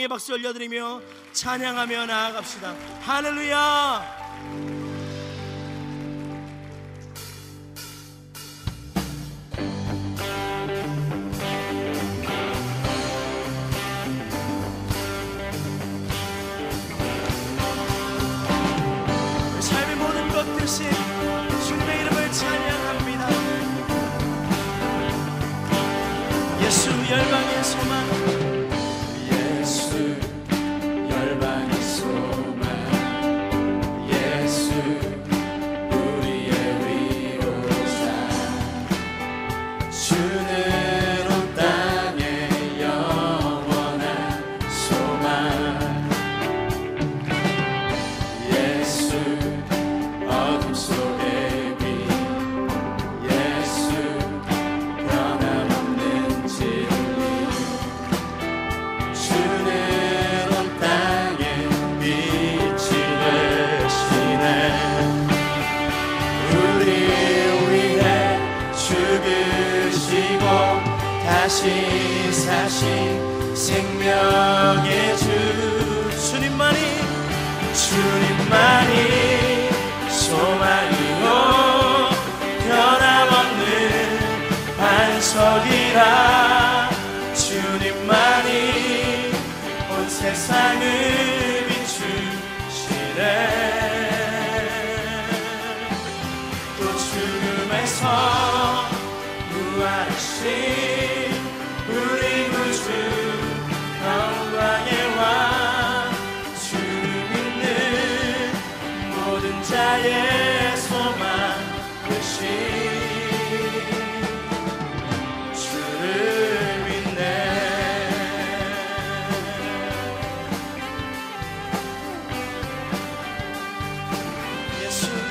영광의 박수 올려드리며 찬양하며 나아갑시다. 할렐루야!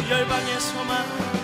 열방의 소망.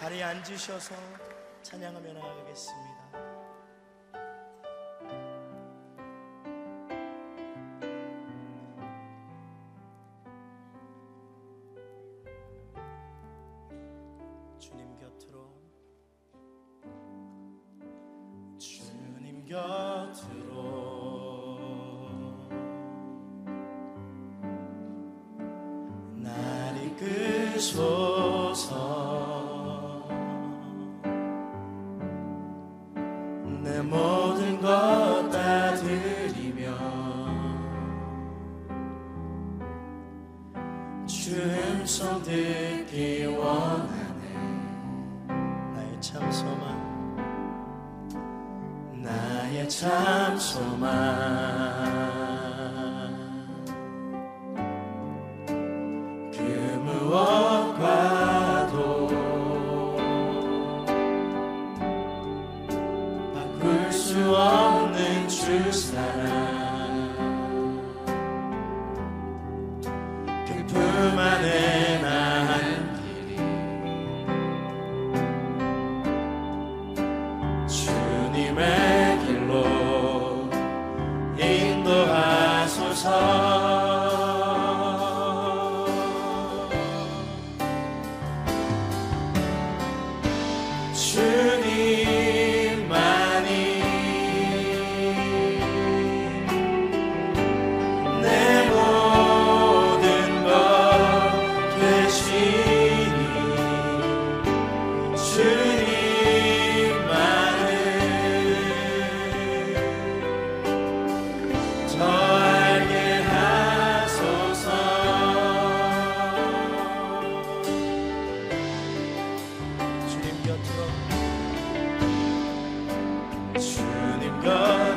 자리에 앉으셔서 찬양하며 나가겠습니다. 주님 곁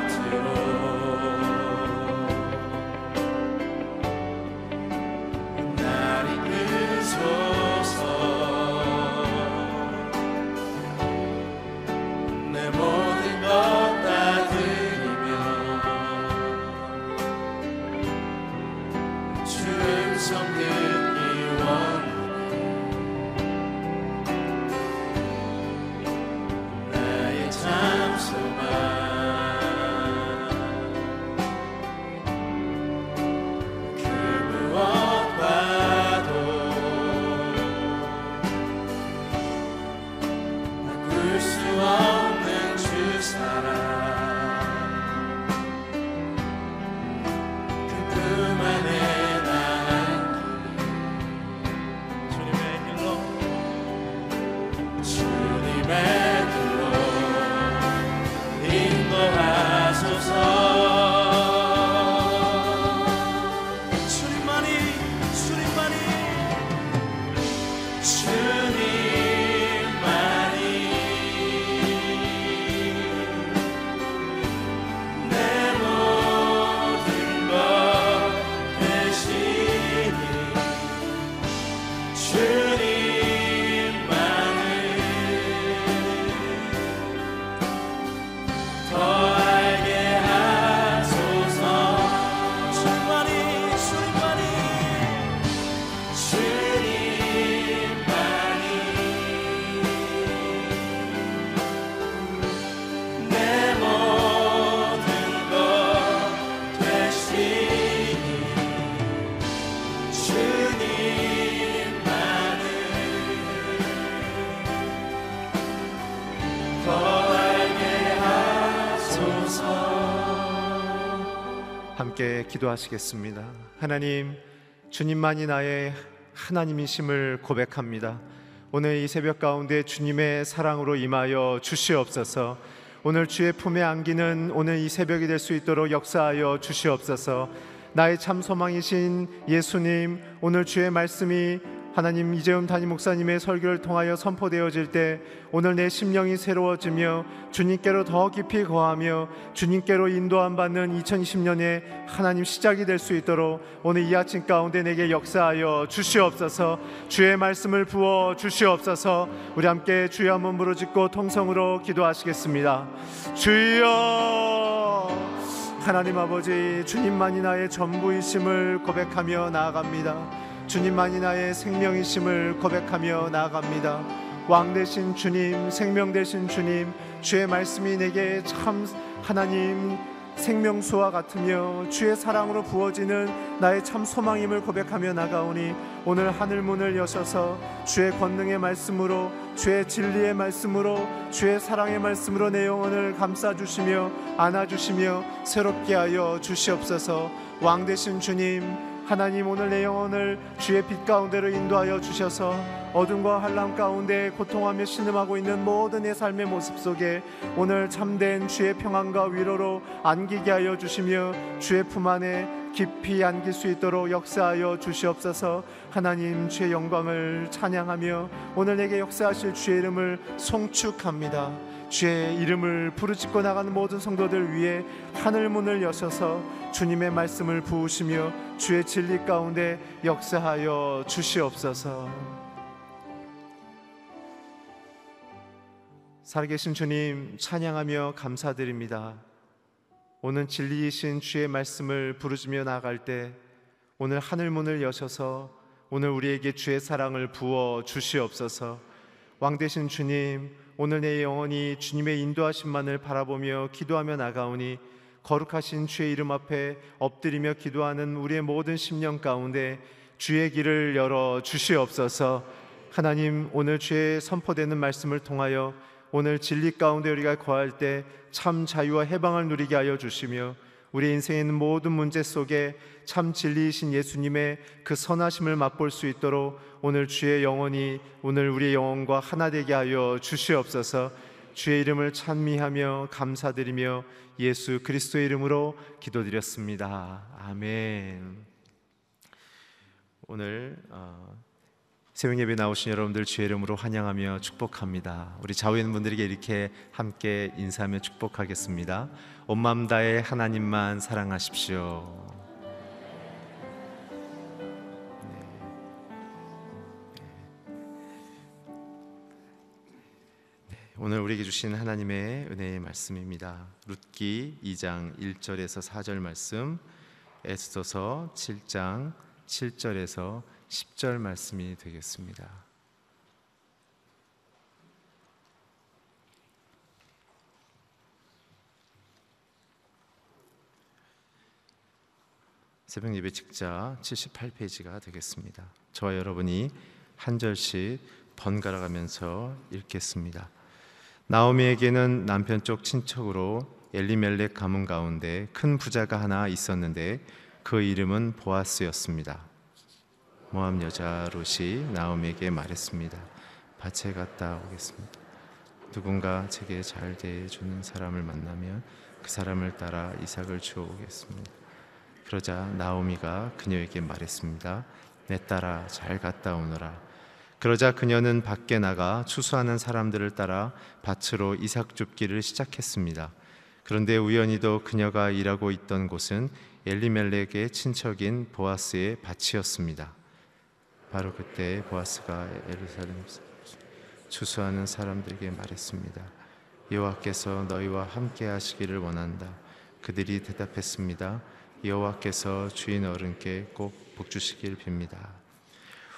함께 기도하시겠습니다. 하나님, 주님만이 나의 하나님이심을 고백합니다. 오늘 이 새벽 가운데 주님의 사랑으로 임하여 주시옵소서. 오늘 주의 품에 안기는 오늘 이 새벽이 될 수 있도록 역사하여 주시옵소서. 나의 참 소망이신 예수님, 오늘 주의 말씀이 하나님 이재훈 담임 목사님의 설교를 통하여 선포되어질 때 오늘 내 심령이 새로워지며 주님께로 더 깊이 거하며 주님께로 인도함 받는 2020년의 하나님 시작이 될 수 있도록 오늘 이 아침 가운데 내게 역사하여 주시옵소서. 주의 말씀을 부어 주시옵소서. 우리 함께 주여 한번 부르짖고 통성으로 기도하시겠습니다. 주여! 하나님 아버지 주님만이 나의 전부이심을 고백하며 나아갑니다. 주님만이 나의 생명이심을 고백하며 나아갑니다. 왕 되신 주님, 생명 되신 주님, 주의 말씀이 내게 참 하나님 생명수와 같으며 주의 사랑으로 부어지는 나의 참 소망임을 고백하며 나가오니 오늘 하늘 문을 여셔서 주의 권능의 말씀으로 주의 진리의 말씀으로 주의 사랑의 말씀으로 내 영혼을 감싸 주시며 안아 주시며 새롭게 하여 주시옵소서 왕 되신 주님 하나님 오늘 내 영혼을 주의 빛 가운데로 인도하여 주셔서 어둠과 한람 가운데 고통하며 신음하고 있는 모든 내 삶의 모습 속에 오늘 참된 주의 평안과 위로로 안기게 하여 주시며 주의 품 안에 깊이 안길 수 있도록 역사하여 주시옵소서. 하나님 주의 영광을 찬양하며 오늘 내게 역사하실 주의 이름을 송축합니다 주의 이름을 부르짖고 나가는 모든 성도들 위해 하늘 문을 여셔서 주님의 말씀을 부으시며 주의 진리 가운데 역사하여 주시옵소서. 살아계신 주님 찬양하며 감사드립니다. 오늘 진리이신 주의 말씀을 부르짖며 나갈 때 오늘 하늘 문을 여셔서 오늘 우리에게 주의 사랑을 부어 주시옵소서. 왕 되신 주님, 오늘 내 영혼이 주님의 인도하심만을 바라보며 기도하며 나가오니 거룩하신 주의 이름 앞에 엎드리며 기도하는 우리의 모든 심령 가운데 주의 길을 열어 주시옵소서. 하나님 오늘 주의 선포되는 말씀을 통하여 오늘 진리 가운데 우리가 거할 때 참 자유와 해방을 누리게 하여 주시며 우리 있는 모든 문제 속에 참 진리이신 예수님의 그 선하심을 맛볼 수 있도록 오늘 주의 영혼이 오늘 우리의 영혼과 하나 되게 하여 주시옵소서. 주의 이름을 찬미하며 감사드리며 예수 그리스도의 이름으로 기도드렸습니다. 아멘. 오늘 어, 새벽 예배 나오신 여러분들 주의 이름으로 환영하며 축복합니다. 우리 있는 분들에게 이렇게 함께 인사하며 축복하겠습니다. 온 마음 다해 하나님만 사랑하십시오. 오늘 우리에게 주신 하나님의 은혜의 말씀입니다. 룻기 2장 1절에서 4절 말씀, 에스더서 7장 7절에서 10절 말씀이 되겠습니다. 새벽 예배 직자 78페이지가 되겠습니다. 저와 여러분이 한 절씩 번갈아 가면서 읽겠습니다. 나오미에게는 남편 쪽 친척으로 엘리멜렉 가문 가운데 큰 부자가 하나 있었는데 그 이름은 보아스였습니다. 모함 여자 롯이 나오미에게 말했습니다. 밭에 갔다 오겠습니다. 누군가 제게 잘 대해주는 사람을 만나면 그 사람을 따라 이삭을 주어 오겠습니다. 그러자 나오미가 그녀에게 말했습니다. 내 딸아 잘 갔다 오너라. 그러자 그녀는 밖에 나가 추수하는 사람들을 따라 밭으로 이삭 줍기를 시작했습니다. 그런데 우연히도 그녀가 일하고 있던 곳은 엘리멜렉의 친척인 보아스의 밭이었습니다. 바로 그때 보아스가 예루살렘 추수하는 사람들에게 말했습니다. 여호와께서 너희와 함께 하시기를 원한다. 그들이 대답했습니다. 여호와께서 주인 어른께 꼭 복주시길 빕니다.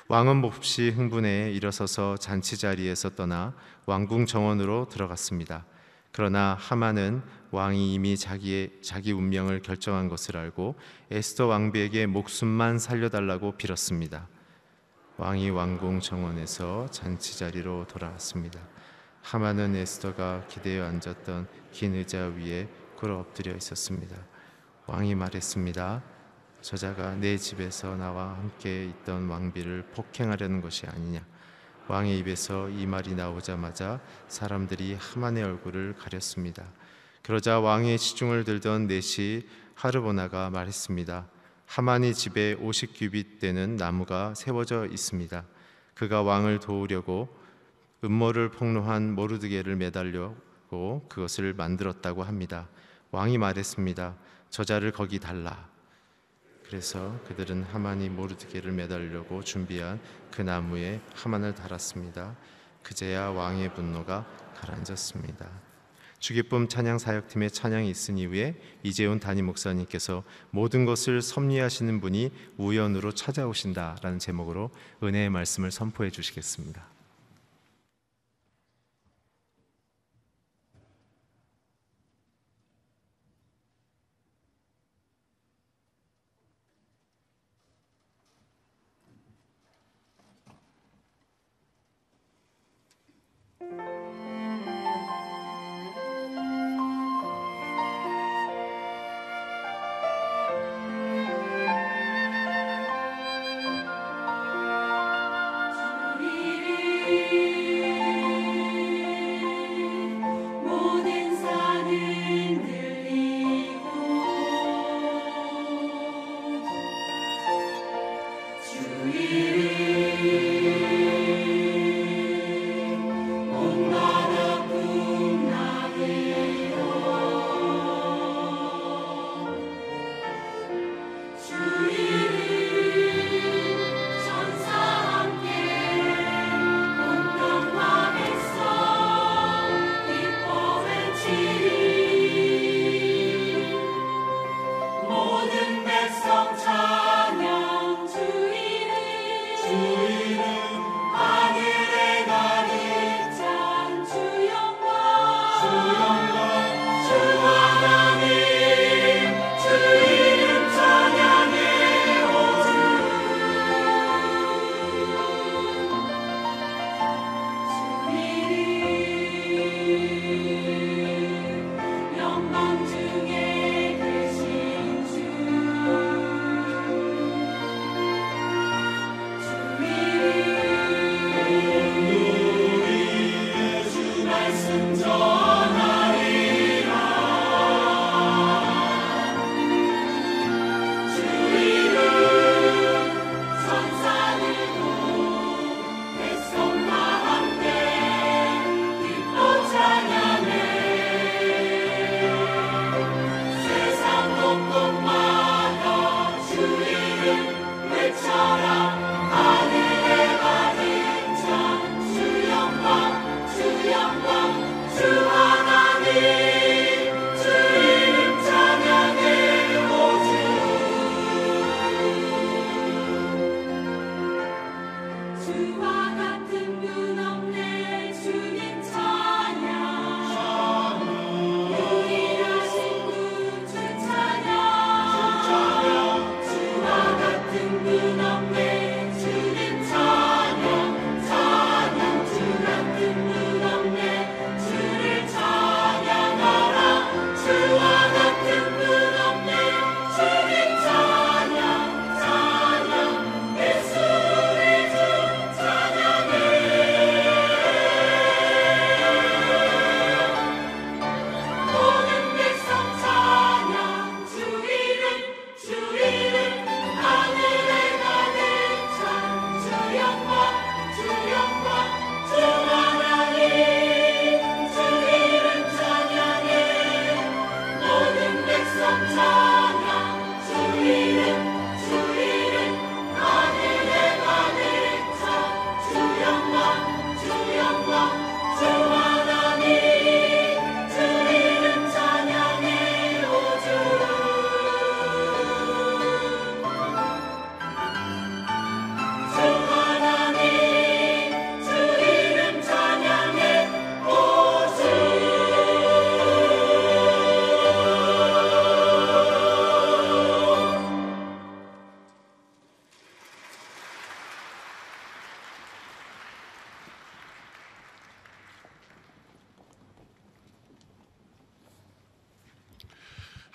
왕은 몹시 흥분해 일어서서 잔치 자리에서 떠나 왕궁 정원으로 들어갔습니다. 그러나 하만은 왕이 이미 자기의 자기 운명을 결정한 것을 알고 에스더 왕비에게 목숨만 살려달라고 빌었습니다. 왕이 왕궁 정원에서 잔치 자리로 돌아왔습니다. 하만은 에스더가 기대어 앉았던 긴 의자 위에 꿇어 엎드려 있었습니다. 왕이 말했습니다. 저자가 내 집에서 나와 함께 있던 왕비를 폭행하려는 것이 아니냐. 왕의 입에서 이 말이 나오자마자 사람들이 하만의 얼굴을 가렸습니다. 그러자 왕의 시중을 들던 넷이 하르보나가 말했습니다. 하만이 집에 50규빗 되는 나무가 세워져 있습니다. 그가 왕을 도우려고 음모를 폭로한 모르드게를 매달려고 그것을 만들었다고 합니다. 왕이 말했습니다. 저자를 거기 달라. 그래서 그들은 하만이 모르드게를 매달려고 준비한 그 나무에 하만을 달았습니다. 그제야 왕의 분노가 가라앉았습니다. 주기쁨 찬양 사역팀의 찬양이 있은 이후에 이재훈 담임 목사님께서 모든 것을 섭리하시는 분이 우연으로 찾아오신다라는 제목으로 은혜의 말씀을 선포해 주시겠습니다.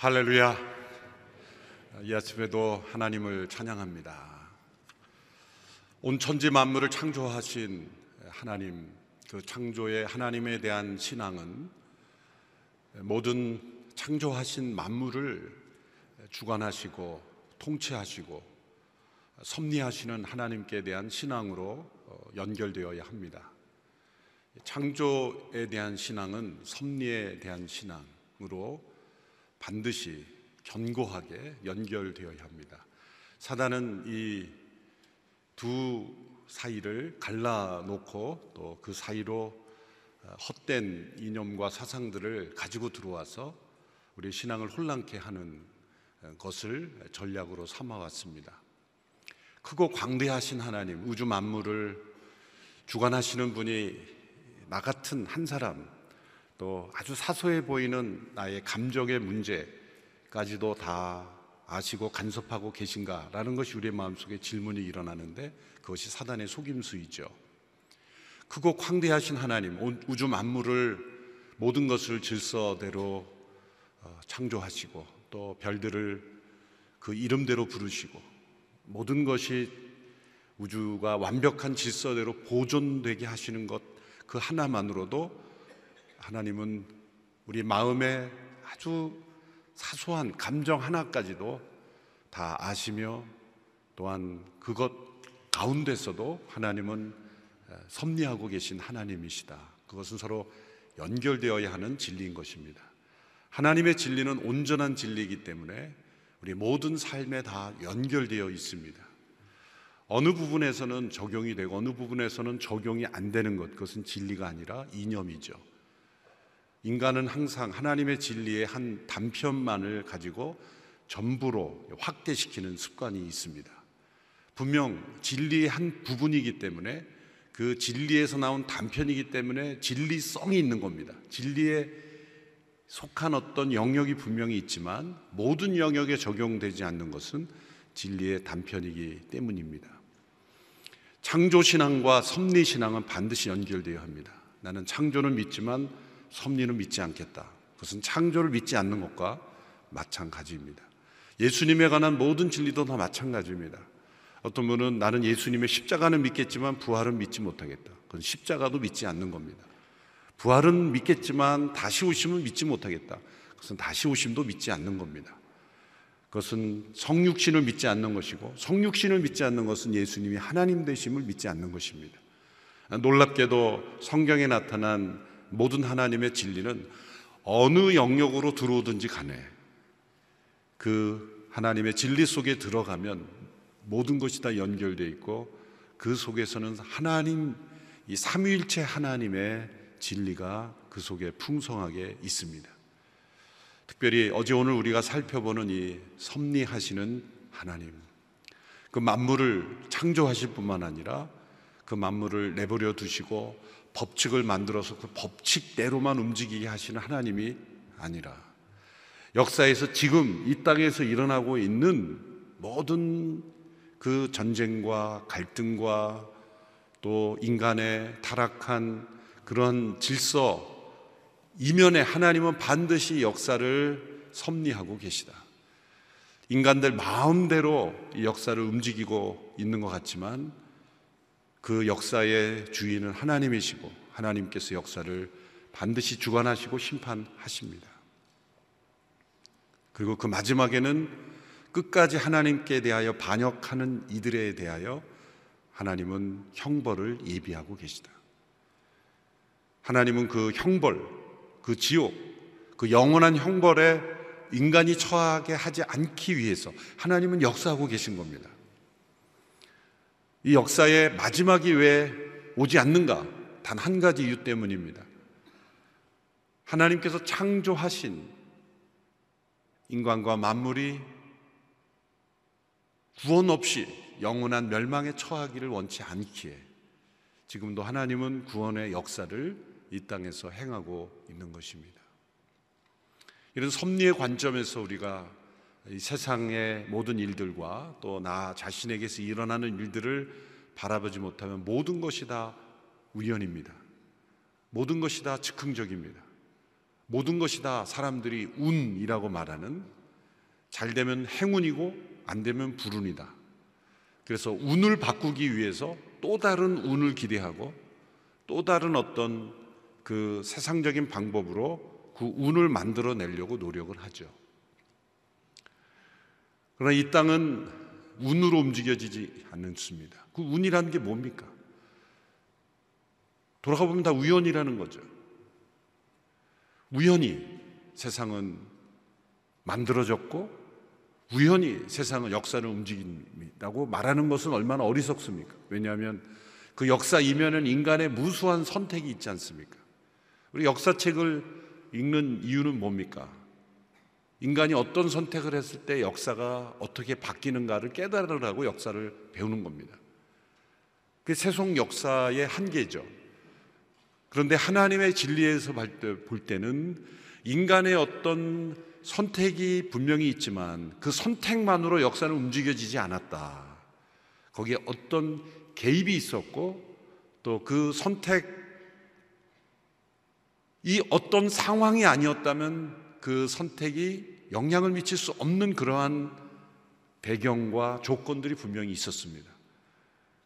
할렐루야. 이 아침에도 하나님을 찬양합니다. 온 천지 만물을 창조하신 하나님, 그 창조의 하나님에 대한 신앙은 모든 창조하신 만물을 주관하시고 통치하시고 섭리하시는 하나님께 대한 신앙으로 어, 연결되어야 합니다. 창조에 대한 신앙은 섭리에 대한 신앙으로 반드시 견고하게 연결되어야 합니다. 사단은 이 두 사이를 갈라놓고 또 그 사이로 어, 헛된 이념과 사상들을 가지고 들어와서 우리 신앙을 혼란케 하는 어, 것을 전략으로 삼아왔습니다. 크고 광대하신 하나님, 우주 만물을 주관하시는 분이 나 같은 한 사람, 또 아주 사소해 보이는 나의 감정의 문제까지도 다 아시고 간섭하고 계신가라는 것이 우리의 마음속에 질문이 일어나는데 그것이 사단의 속임수이죠. 크고 광대하신 하나님, 온 우주 만물을 모든 것을 질서대로 어, 창조하시고 또 별들을 그 이름대로 부르시고 모든 것이 우주가 완벽한 질서대로 보존되게 하시는 것 그 하나만으로도 하나님은 우리 마음에 아주 사소한 감정 하나까지도 다 아시며 또한 그것 가운데서도 하나님은 섭리하고 계신 하나님이시다. 그것은 서로 연결되어야 하는 진리인 것입니다. 하나님의 진리는 온전한 진리이기 때문에 우리 모든 삶에 다 연결되어 있습니다. 어느 부분에서는 적용이 되고 어느 부분에서는 적용이 안 되는 것 그것은 진리가 아니라 이념이죠. 인간은 항상 하나님의 진리의 한 단편만을 가지고 전부로 확대시키는 습관이 있습니다. 분명 진리의 한 부분이기 때문에 그 진리에서 나온 단편이기 때문에 진리성이 있는 겁니다. 진리에 속한 어떤 영역이 분명히 있지만 모든 영역에 적용되지 않는 것은 진리의 단편이기 때문입니다. 창조신앙과 섭리신앙은 반드시 연결되어야 합니다. 나는 창조는 믿지만 섭리는 믿지 않겠다. 그것은 창조를 믿지 않는 것과 마찬가지입니다. 예수님에 관한 모든 진리도 다 마찬가지입니다. 어떤 분은 나는 예수님의 십자가는 믿겠지만 부활은 믿지 못하겠다. 그건 십자가도 믿지 않는 겁니다. 부활은 믿겠지만 다시 오심은 믿지 못하겠다. 그것은 다시 오심도 믿지 않는 겁니다. 그것은 성육신을 믿지 않는 것이고 성육신을 믿지 않는 것은 예수님이 하나님 되심을 믿지 않는 것입니다. 놀랍게도 성경에 나타난 모든 하나님의 진리는 어느 영역으로 들어오든지 간에 그 하나님의 진리 속에 들어가면 모든 것이 다 연결되어 있고 그 속에서는 하나님 이 삼위일체 하나님의 진리가 그 속에 풍성하게 있습니다. 특별히 어제 오늘 우리가 살펴보는 이 섭리하시는 하나님, 그 만물을 창조하실 뿐만 아니라 그 만물을 내버려 두시고 법칙을 만들어서 그 법칙대로만 움직이게 하시는 하나님이 아니라 역사에서 지금 이 땅에서 일어나고 있는 모든 그 전쟁과 갈등과 또 인간의 타락한 그런 질서 이면에 하나님은 반드시 역사를 섭리하고 계시다. 인간들 마음대로 이 역사를 움직이고 있는 것 같지만 그 역사의 주인은 하나님이시고 하나님께서 역사를 반드시 주관하시고 심판하십니다. 그리고 그 마지막에는 끝까지 하나님께 대하여 반역하는 이들에 대하여 하나님은 형벌을 예비하고 계시다. 하나님은 그 형벌, 그 지옥, 그 영원한 형벌에 인간이 처하게 하지 않기 위해서 하나님은 역사하고 계신 겁니다. 이 역사의 마지막이 왜 오지 않는가? 단 한 가지 이유 때문입니다. 하나님께서 창조하신 인간과 만물이 구원 없이 영원한 멸망에 처하기를 원치 않기에 지금도 하나님은 구원의 역사를 이 땅에서 행하고 있는 것입니다. 이런 섭리의 관점에서 우리가 이 세상의 모든 일들과 또 나 자신에게서 일어나는 일들을 바라보지 못하면 모든 것이 다 우연입니다. 모든 것이 다 즉흥적입니다. 모든 것이 다 사람들이 운이라고 말하는 잘 되면 행운이고 안 되면 불운이다. 그래서 운을 바꾸기 위해서 또 다른 운을 기대하고 또 다른 어떤 그 세상적인 방법으로 그 운을 만들어 내려고 노력을 하죠. 그러나 이 땅은 운으로 움직여지지 않습니다. 그 운이라는 게 뭡니까? 돌아가 보면 다 우연이라는 거죠. 우연히 세상은 만들어졌고 우연히 세상은 역사를 움직인다고 말하는 것은 얼마나 어리석습니까? 왜냐하면 그 역사 이면은 인간의 무수한 선택이 있지 않습니까? 우리 역사책을 읽는 이유는 뭡니까? 인간이 어떤 선택을 했을 때 역사가 어떻게 바뀌는가를 깨달으라고 역사를 배우는 겁니다. 그 세속 역사의 한계죠. 그런데 하나님의 진리에서 볼 때는 인간의 어떤 선택이 분명히 있지만 그 선택만으로 역사는 움직여지지 않았다. 거기에 어떤 개입이 있었고 또 그 선택 이 어떤 상황이 아니었다면 그 선택이 영향을 미칠 수 없는 그러한 배경과 조건들이 분명히 있었습니다.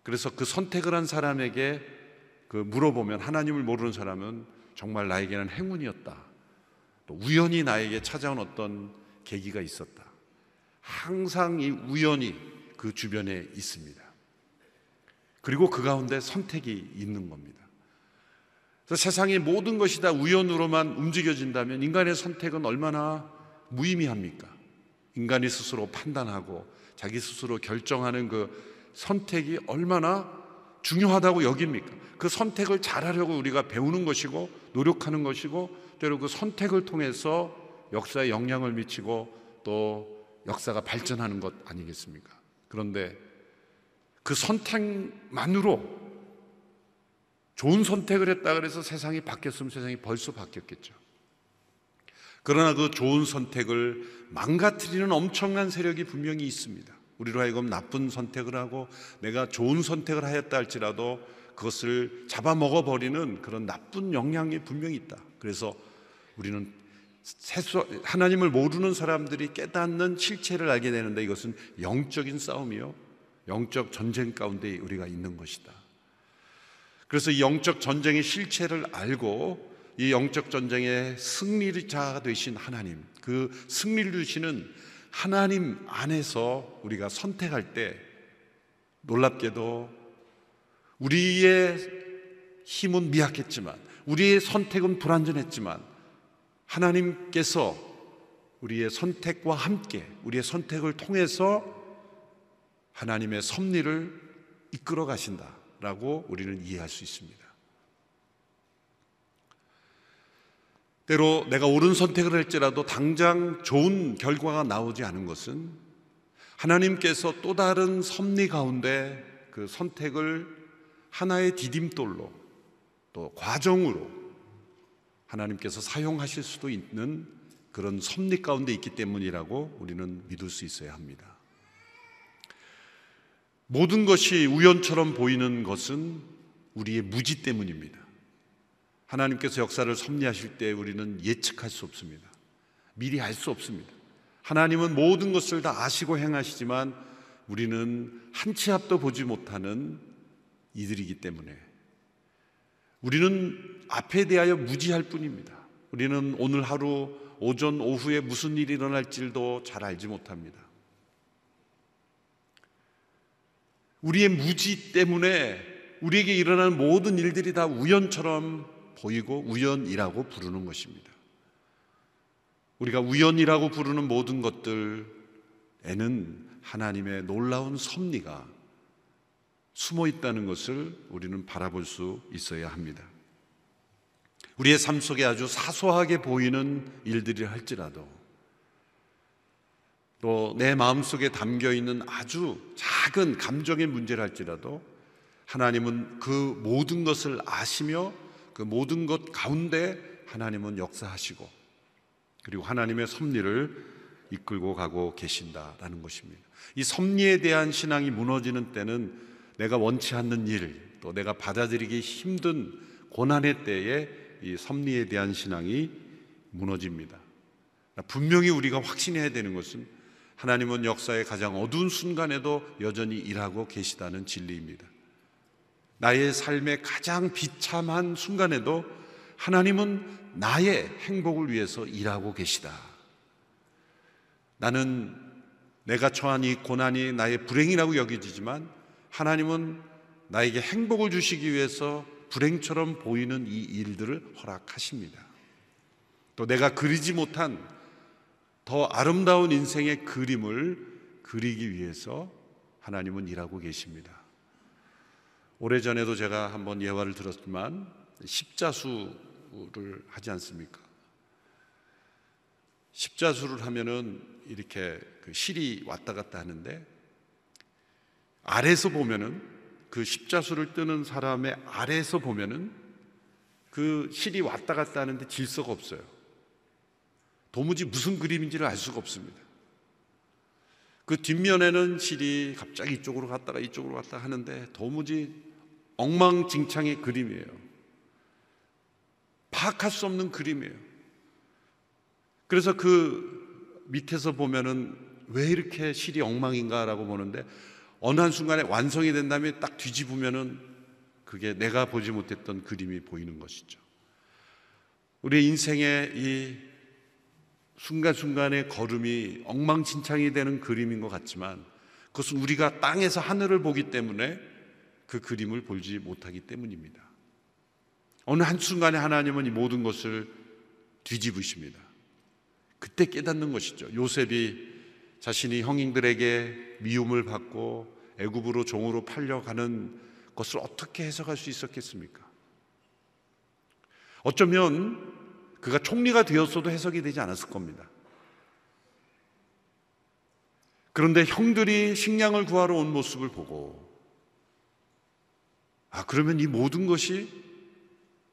그래서 그 선택을 한 사람에게 그 물어보면 하나님을 모르는 사람은 정말 나에게는 행운이었다. 또 우연히 나에게 찾아온 어떤 계기가 있었다. 항상 이 우연이 그 주변에 있습니다. 그리고 그 가운데 선택이 있는 겁니다. 그래서 세상의 모든 것이 다 우연으로만 움직여진다면 인간의 선택은 얼마나 무의미합니까? 인간이 스스로 판단하고 자기 스스로 결정하는 그 선택이 얼마나 중요하다고 여깁니까? 그 선택을 잘하려고 우리가 배우는 것이고 노력하는 것이고 때로 그 선택을 통해서 역사에 영향을 미치고 또 역사가 발전하는 것 아니겠습니까? 그런데 그 선택만으로 좋은 선택을 했다 그래서 세상이 바뀌었으면 세상이 벌써 바뀌었겠죠. 그러나 그 좋은 선택을 망가뜨리는 엄청난 세력이 분명히 있습니다. 우리로 하여금 나쁜 선택을 하고 내가 좋은 선택을 하였다 할지라도 그것을 잡아먹어 버리는 그런 나쁜 영향이 분명히 있다. 그래서 우리는 하나님을 모르는 사람들이 깨닫는 실체를 알게 되는데 이것은 영적인 싸움이요. 영적 전쟁 가운데 우리가 있는 것이다. 그래서 이 영적 전쟁의 실체를 알고 이 영적 전쟁의 승리자 되신 하나님, 그 승리를 주시는 하나님 안에서 우리가 선택할 때 놀랍게도 우리의 힘은 미약했지만 우리의 선택은 불완전했지만 하나님께서 우리의 선택과 함께 우리의 선택을 통해서 하나님의 섭리를 이끌어 가신다라고 우리는 이해할 수 있습니다. 때로 내가 옳은 선택을 할지라도 당장 좋은 결과가 나오지 않은 것은 하나님께서 또 다른 섭리 가운데 그 선택을 하나의 디딤돌로 또 과정으로 하나님께서 사용하실 수도 있는 그런 섭리 가운데 있기 때문이라고 우리는 믿을 수 있어야 합니다. 모든 것이 우연처럼 보이는 것은 우리의 무지 때문입니다. 하나님께서 역사를 섭리하실 때 우리는 예측할 수 없습니다. 미리 알 수 없습니다. 하나님은 모든 것을 다 아시고 행하시지만 우리는 한 치 앞도 보지 못하는 이들이기 때문에 우리는 앞에 대하여 무지할 뿐입니다. 우리는 오늘 하루 오전 오후에 무슨 일이 일어날지도 잘 알지 못합니다. 우리의 무지 때문에 우리에게 일어나는 모든 일들이 다 우연처럼 보이고 우연이라고 부르는 것입니다. 우리가 우연이라고 부르는 모든 것들에는 하나님의 놀라운 섭리가 숨어 있다는 것을 우리는 바라볼 수 있어야 합니다. 우리의 삶 속에 아주 사소하게 보이는 일들이 할지라도 또 내 마음 속에 담겨 있는 아주 작은 감정의 문제를 할지라도 하나님은 그 모든 것을 아시며 그 모든 것 가운데 하나님은 역사하시고 그리고 하나님의 섭리를 이끌고 가고 계신다라는 것입니다. 이 섭리에 대한 신앙이 무너지는 때는 내가 원치 않는 일, 또 내가 받아들이기 힘든 고난의 때에 이 섭리에 대한 신앙이 무너집니다. 분명히 우리가 확신해야 되는 것은 하나님은 역사의 가장 어두운 순간에도 여전히 일하고 계시다는 진리입니다. 나의 삶의 가장 비참한 순간에도 하나님은 나의 행복을 위해서 일하고 계시다. 나는 내가 처한 이 고난이 나의 불행이라고 여겨지지만 하나님은 나에게 행복을 주시기 위해서 불행처럼 보이는 이 일들을 허락하십니다. 또 내가 그리지 못한 더 아름다운 인생의 그림을 그리기 위해서 하나님은 일하고 계십니다. 오래전에도 제가 한번 예화를 들었지만 십자수를 하지 않습니까? 십자수를 하면은 이렇게 그 실이 왔다 갔다 하는데 아래서 보면은 그 십자수를 뜨는 사람의 아래서 보면은 그 실이 왔다 갔다 하는데 질서가 없어요. 도무지 무슨 그림인지를 알 수가 없습니다. 그 뒷면에는 실이 갑자기 이쪽으로 갔다가 이쪽으로 갔다 하는데 도무지 엉망진창의 그림이에요. 파악할 수 없는 그림이에요. 그래서 그 밑에서 보면은 왜 이렇게 실이 엉망인가라고 보는데 어느 한 순간에 완성이 된 다음에 딱 뒤집으면은 그게 내가 보지 못했던 그림이 보이는 것이죠. 우리 인생의 이 순간순간의 걸음이 엉망진창이 되는 그림인 것 같지만 그것은 우리가 땅에서 하늘을 보기 때문에 그 그림을 보지 못하기 때문입니다. 어느 한순간에 하나님은 이 모든 것을 뒤집으십니다. 그때 깨닫는 것이죠. 요셉이 자신이 형님들에게 미움을 받고 애굽으로 종으로 팔려가는 것을 어떻게 해석할 수 있었겠습니까? 어쩌면 그가 총리가 되었어도 해석이 되지 않았을 겁니다. 그런데 형들이 식량을 구하러 온 모습을 보고 아 그러면 이 모든 것이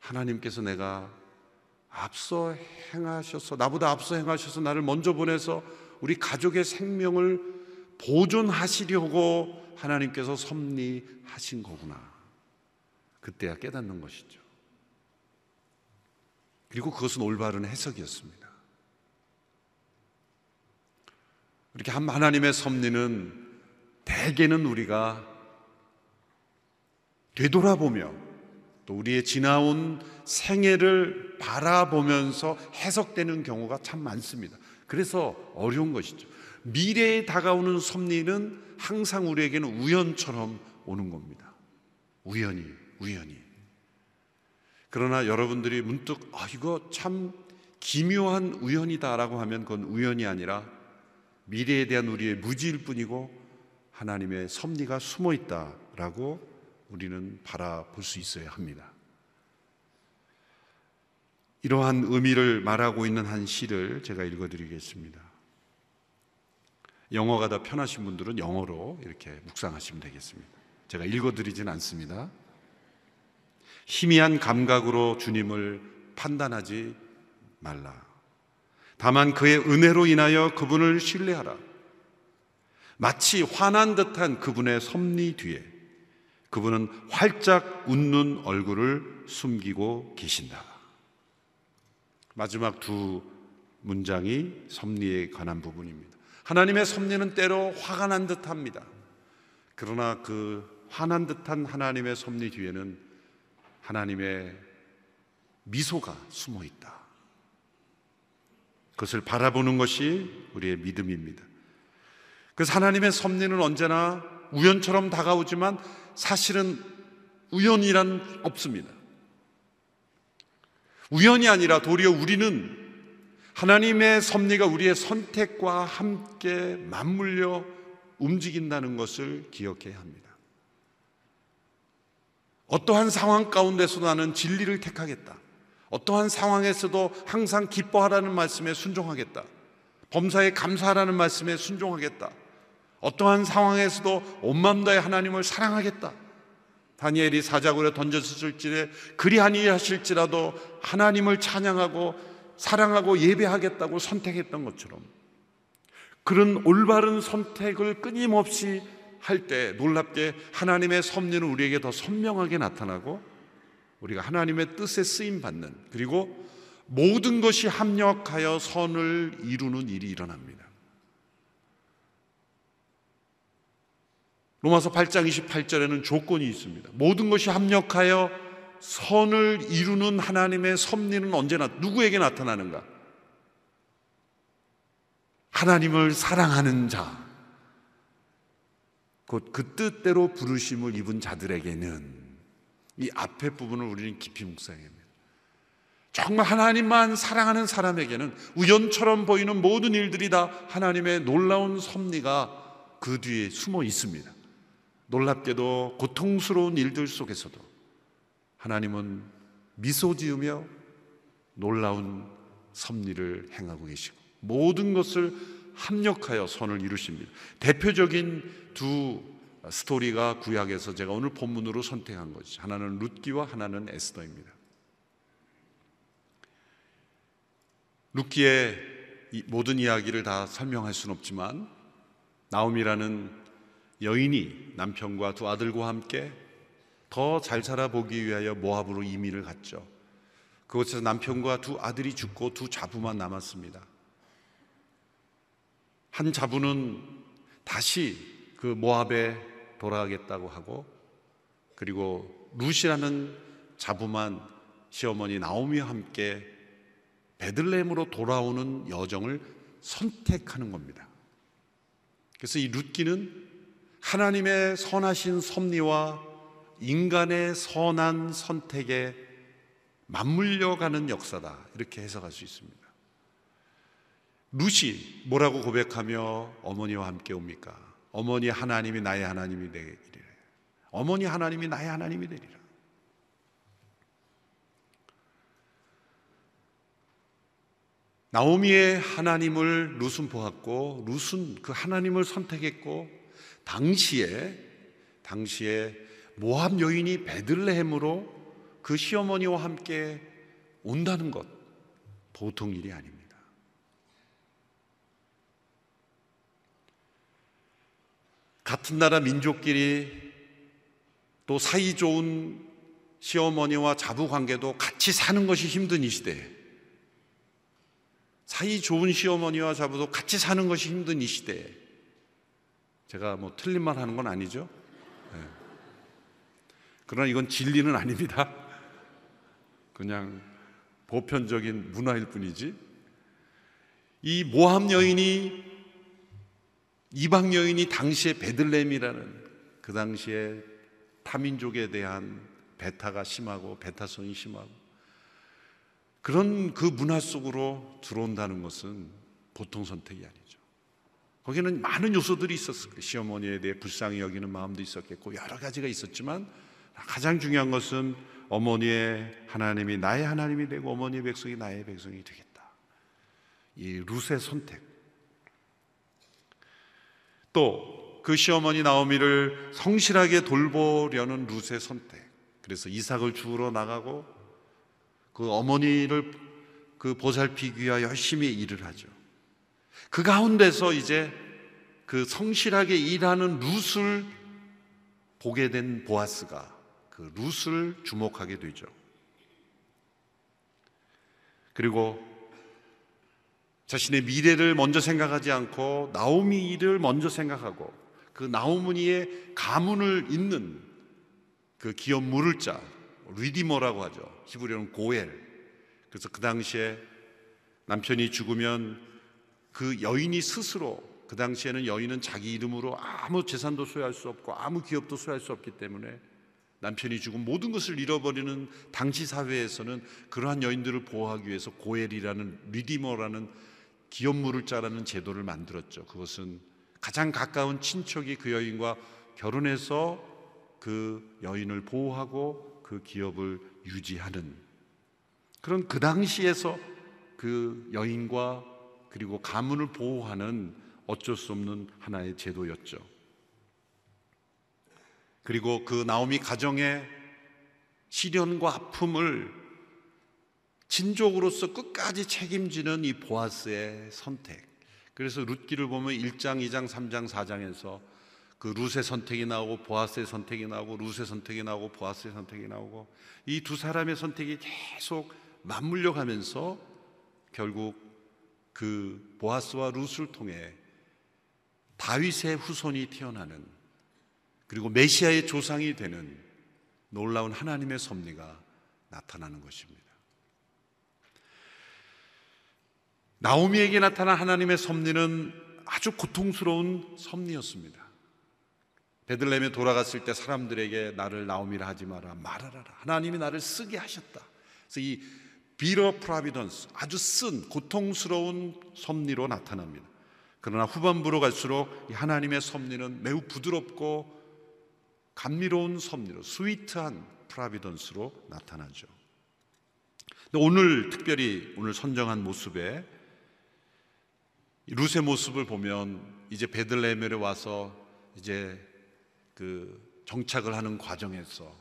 하나님께서 내가 앞서 행하셔서 나보다 앞서 행하셔서 나를 먼저 보내서 우리 가족의 생명을 보존하시려고 하나님께서 섭리하신 거구나. 그때야 깨닫는 것이죠. 그리고 그것은 올바른 해석이었습니다. 이렇게 한 하나님의 섭리는 대개는 우리가 되돌아보며 또 우리의 지나온 생애를 바라보면서 해석되는 경우가 참 많습니다. 그래서 어려운 것이죠. 미래에 다가오는 섭리는 항상 우리에게는 우연처럼 오는 겁니다. 우연히, 우연히. 그러나 여러분들이 문득 아 이거 참 기묘한 우연이다라고 하면 그건 우연이 아니라 미래에 대한 우리의 무지일 뿐이고 하나님의 섭리가 숨어 있다라고 우리는 바라볼 수 있어야 합니다. 이러한 의미를 말하고 있는 한 시를 제가 읽어드리겠습니다. 영어가 더 편하신 분들은 영어로 이렇게 묵상하시면 되겠습니다. 제가 읽어드리진 않습니다. 희미한 감각으로 주님을 판단하지 말라. 다만 그의 은혜로 인하여 그분을 신뢰하라. 마치 화난 듯한 그분의 섭리 뒤에 그분은 활짝 웃는 얼굴을 숨기고 계신다. 마지막 두 문장이 섭리에 관한 부분입니다. 하나님의 섭리는 때로 화가 난 듯합니다. 그러나 그 화난 듯한 하나님의 섭리 뒤에는 하나님의 미소가 숨어 있다. 그것을 바라보는 것이 우리의 믿음입니다. 그래서 하나님의 섭리는 언제나 우연처럼 다가오지만 사실은 우연이란 없습니다. 우연이 아니라 도리어 우리는 하나님의 섭리가 우리의 선택과 함께 맞물려 움직인다는 것을 기억해야 합니다. 어떠한 상황 가운데서 나는 진리를 택하겠다. 어떠한 상황에서도 항상 기뻐하라는 말씀에 순종하겠다. 범사에 감사하라는 말씀에 순종하겠다. 어떠한 상황에서도 온 마음 다해 하나님을 사랑하겠다. 다니엘이 사자굴에 던졌을 때 그리하니 하실지라도 하나님을 찬양하고 사랑하고 예배하겠다고 선택했던 것처럼 그런 올바른 선택을 끊임없이 할 때 놀랍게 하나님의 섭리는 우리에게 더 선명하게 나타나고 우리가 하나님의 뜻에 쓰임 받는 그리고 모든 것이 합력하여 선을 이루는 일이 일어납니다. 로마서 8장 28절에는 조건이 있습니다. 모든 것이 합력하여 선을 이루는 하나님의 섭리는 언제나 누구에게 나타나는가? 하나님을 사랑하는 자, 곧 그 뜻대로 부르심을 입은 자들에게는 이 앞에 부분을 우리는 깊이 묵상해야 합니다. 정말 하나님만 사랑하는 사람에게는 우연처럼 보이는 모든 일들이 다 하나님의 놀라운 섭리가 그 뒤에 숨어 있습니다. 놀랍게도 고통스러운 일들 속에서도 하나님은 미소 지으며 놀라운 섭리를 행하고 계시고 모든 것을 합력하여 선을 이루십니다. 대표적인 두 스토리가 구약에서 제가 오늘 본문으로 선택한 것이 하나는 룻기와 하나는 에스더입니다. 룻기의 모든 이야기를 다 설명할 수는 없지만 나옴이라는 여인이 남편과 두 아들과 함께 더 잘 살아보기 위하여 모압으로 이민을 갔죠. 그곳에서 남편과 두 아들이 죽고 두 자부만 남았습니다. 한 자부는 다시 그 모압에 돌아가겠다고 하고 그리고 룻이라는 자부만 시어머니 나오미와 함께 베들레헴으로 돌아오는 여정을 선택하는 겁니다. 그래서 이 룻기는 하나님의 선하신 섭리와 인간의 선한 선택에 맞물려 가는 역사다. 이렇게 해석할 수 있습니다. 룻이 뭐라고 고백하며 어머니와 함께 옵니까? 어머니 하나님이 나의 하나님이 되리라. 어머니 하나님이 나의 하나님이 되리라. 나오미의 하나님을 룻은 보았고 룻은 그 하나님을 선택했고 당시에 당시에 모압 여인이 베들레헴으로 그 시어머니와 함께 온다는 것 보통 일이 아닙니다. 같은 나라 민족끼리 또 사이 좋은 시어머니와 자부 관계도 같이 사는 것이 힘든 이 시대에 사이 좋은 시어머니와 자부도 같이 사는 것이 힘든 이 시대에 제가 뭐 틀린 말 하는 건 아니죠. 네. 그러나 이건 진리는 아닙니다. 그냥 보편적인 문화일 뿐이지. 이 모함 여인이 이방 여인이 당시에 베들렘이라는 그 당시에 타민족에 대한 배타가 심하고 배타성이 심하고 그런 그 문화 속으로 들어온다는 것은 보통 선택이 아니죠. 거기는 많은 요소들이 있었을 거예요. 시어머니에 대해 불쌍히 여기는 마음도 있었겠고 여러 가지가 있었지만 가장 중요한 것은 어머니의 하나님이 나의 하나님이 되고 어머니의 백성이 나의 백성이 되겠다. 이 룻의 선택. 또 그 시어머니 나오미를 성실하게 돌보려는 룻의 선택. 그래서 이삭을 주우러 나가고 그 어머니를 그 보살피기 위하 열심히 일을 하죠. 그 가운데서 이제 그 성실하게 일하는 룻을 보게 된 보아스가 그 룻을 주목하게 되죠. 그리고 자신의 미래를 먼저 생각하지 않고 나오미를 먼저 생각하고 그 나오미의 가문을 잇는 그 기업 물을 자 리디머라고 하죠. 히브리어는 고엘. 그래서 그 당시에 남편이 죽으면 그 여인이 스스로 그 당시에는 여인은 자기 이름으로 아무 재산도 소유할 수 없고 아무 기업도 소유할 수 없기 때문에 남편이 죽은 모든 것을 잃어버리는 당시 사회에서는 그러한 여인들을 보호하기 위해서 고엘이라는 리디머라는 기업 물을 자라는 제도를 만들었죠. 그것은 가장 가까운 친척이 그 여인과 결혼해서 그 여인을 보호하고 그 기업을 유지하는 그런 그 당시에서 그 여인과 그리고 가문을 보호하는 어쩔 수 없는 하나의 제도였죠. 그리고 그 나오미 가정의 시련과 아픔을 진족으로서 끝까지 책임지는 이 보아스의 선택. 그래서 룻기를 보면 1장, 2장, 3장, 4장에서 그 룻의 선택이 나오고 보아스의 선택이 나오고 룻의 선택이 나오고 보아스의 선택이 나오고 이 두 사람의 선택이 계속 맞물려 가면서 결국 그 보아스와 룻을 통해 다윗의 후손이 태어나는 그리고 메시아의 조상이 되는 놀라운 하나님의 섭리가 나타나는 것입니다. 나오미에게 나타난 하나님의 섭리는 아주 고통스러운 섭리였습니다. 베들레헴에 돌아갔을 때 사람들에게 나를 나오미라 하지 마라 말하라 하나님이 나를 쓰게 하셨다. 그래서 이 비러 프라비던스 아주 쓴 고통스러운 섭리로 나타납니다. 그러나 후반부로 갈수록 이 하나님의 섭리는 매우 부드럽고 감미로운 섭리로 스위트한 프라비던스로 나타나죠. 오늘 특별히 오늘 선정한 모습에 룻의 모습을 보면 이제 베들레헴에 와서 이제 그 정착을 하는 과정에서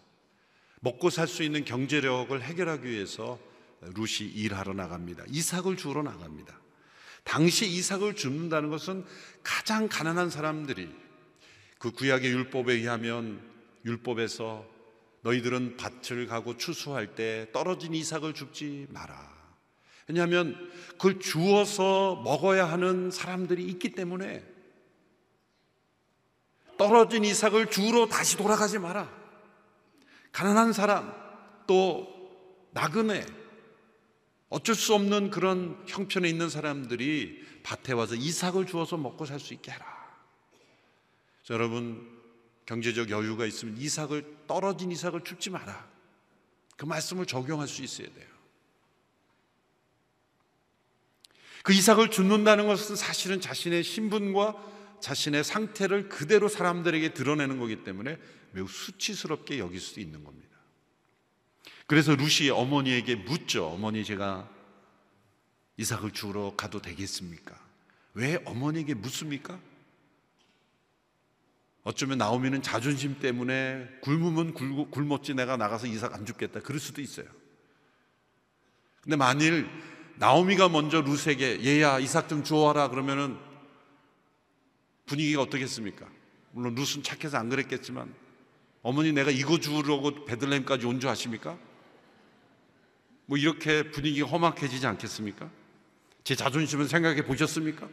먹고 살 수 있는 경제력을 해결하기 위해서 룻이 일하러 나갑니다. 이삭을 주우러 나갑니다. 당시 이삭을 줍는다는 것은 가장 가난한 사람들이 그 구약의 율법에 의하면 율법에서 너희들은 밭을 가고 추수할 때 떨어진 이삭을 줍지 마라. 왜냐하면 그걸 주어서 먹어야 하는 사람들이 있기 때문에 떨어진 이삭을 주로 다시 돌아가지 마라. 가난한 사람, 또 나그네, 어쩔 수 없는 그런 형편에 있는 사람들이 밭에 와서 이삭을 주어서 먹고 살 수 있게 해라. 자, 여러분, 경제적 여유가 있으면 이삭을, 떨어진 이삭을 줍지 마라. 그 말씀을 적용할 수 있어야 돼요. 그 이삭을 줍는다는 것은 사실은 자신의 신분과 자신의 상태를 그대로 사람들에게 드러내는 거기 때문에 매우 수치스럽게 여길 수도 있는 겁니다. 그래서 루시 어머니에게 묻죠. 어머니 제가 이삭을 주우러 가도 되겠습니까? 왜 어머니에게 묻습니까? 어쩌면 나오미는 자존심 때문에 굶으면 굶었지 내가 나가서 이삭 안 죽겠다 그럴 수도 있어요. 근데 만일 나오미가 먼저 룻에게 얘야 이삭 좀 주워라 그러면은 분위기가 어떻겠습니까? 물론 룻은 착해서 안 그랬겠지만 어머니 내가 이거 주우려고 베들레헴까지 온 줄 아십니까? 뭐 이렇게 분위기가 험악해지지 않겠습니까? 제 자존심을 생각해 보셨습니까?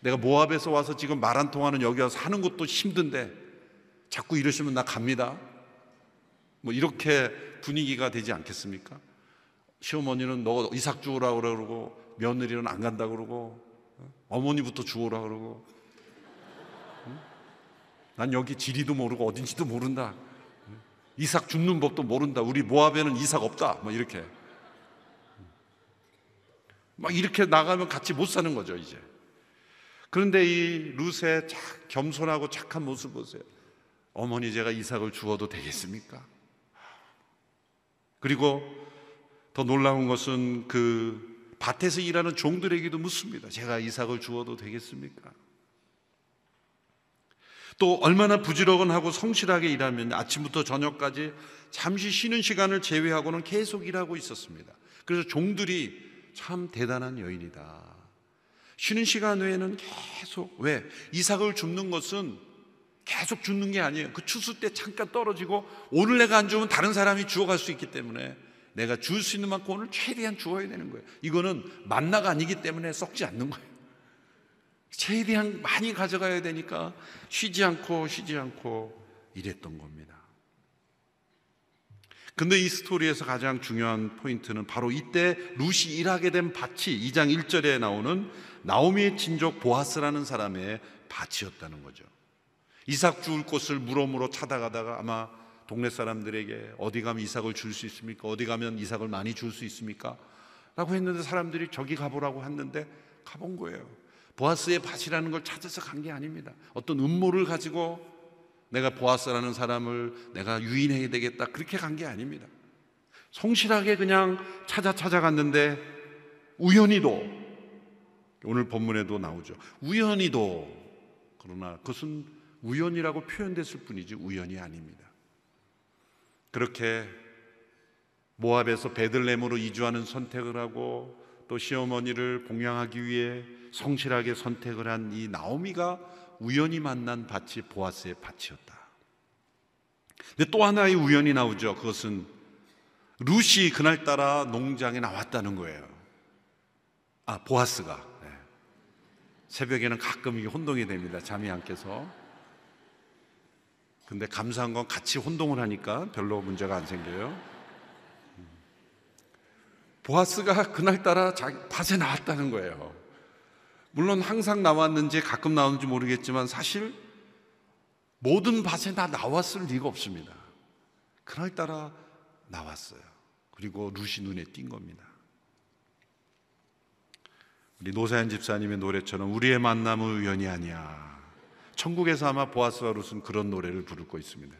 내가 모압에서 와서 지금 말한 통하는 여기 와서 하는 것도 힘든데 자꾸 이러시면 나 갑니다. 뭐 이렇게 분위기가 되지 않겠습니까? 시어머니는 너 이삭 주우라 그러고 며느리는 안 간다 그러고 어머니부터 주우라 그러고 난 여기 지리도 모르고 어딘지도 모른다. 이삭 줍는 법도 모른다. 우리 모압에는 이삭 없다. 뭐 이렇게. 막 이렇게 나가면 같이 못 사는 거죠, 이제. 그런데 이 룻의 겸손하고 착한 모습 보세요. 어머니 제가 이삭을 주어도 되겠습니까? 그리고 더 놀라운 것은 그 밭에서 일하는 종들에게도 묻습니다. 제가 이삭을 주어도 되겠습니까? 또 얼마나 부지런하고 성실하게 일하면 아침부터 저녁까지 잠시 쉬는 시간을 제외하고는 계속 일하고 있었습니다. 그래서 종들이 참 대단한 여인이다. 쉬는 시간 외에는 계속 왜 이삭을 줍는 것은 계속 줍는 게 아니에요. 그 추수 때 잠깐 떨어지고 오늘 내가 안 주면 다른 사람이 주워갈 수 있기 때문에 내가 줄 수 있는 만큼 오늘 최대한 주어야 되는 거예요. 이거는 만나가 아니기 때문에 썩지 않는 거예요. 최대한 많이 가져가야 되니까 쉬지 않고 쉬지 않고 일했던 겁니다. 근데 이 스토리에서 가장 중요한 포인트는 바로 이때 룻이 일하게 된 밭이 2장 1절에 나오는 나오미의 친족 보아스라는 사람의 밭이었다는 거죠. 이삭 주울 곳을 물어물어 찾아가다가 아마 동네 사람들에게 어디 가면 이삭을 줄 수 있습니까? 어디 가면 이삭을 많이 줄 수 있습니까? 라고 했는데 사람들이 저기 가보라고 했는데 가본 거예요. 보아스의 밭이라는 걸 찾아서 간 게 아닙니다. 어떤 음모를 가지고 내가 보아스라는 사람을 내가 유인해야 되겠다. 그렇게 간 게 아닙니다. 성실하게 그냥 찾아 찾아갔는데 우연히도 오늘 본문에도 나오죠. 우연히도 그러나 그것은 우연이라고 표현됐을 뿐이지 우연이 아닙니다. 그렇게 모압에서 베들렘으로 이주하는 선택을 하고 또 시어머니를 봉양하기 위해 성실하게 선택을 한 이 나오미가 우연히 만난 밭이 보아스의 밭이었다. 근데 또 하나의 우연이 나오죠. 그것은 루시 그날따라 농장에 나왔다는 거예요. 아, 보아스가. 네. 새벽에는 가끔 이게 혼동이 됩니다. 잠이 안 깨서. 근데 감사한 건 같이 혼동을 하니까 별로 문제가 안 생겨요. 음. 보아스가 그날따라 밭에 나왔다는 거예요. 물론 항상 나왔는지 가끔 나오는지 모르겠지만 사실 모든 밭에 다 나왔을 리가 없습니다. 그날따라 나왔어요. 그리고 루시 눈에 띈 겁니다. 우리 노사연 집사님의 노래처럼 우리의 만남은 우연이 아니야. 천국에서 아마 보아스와 룻은 그런 노래를 거 있습니다.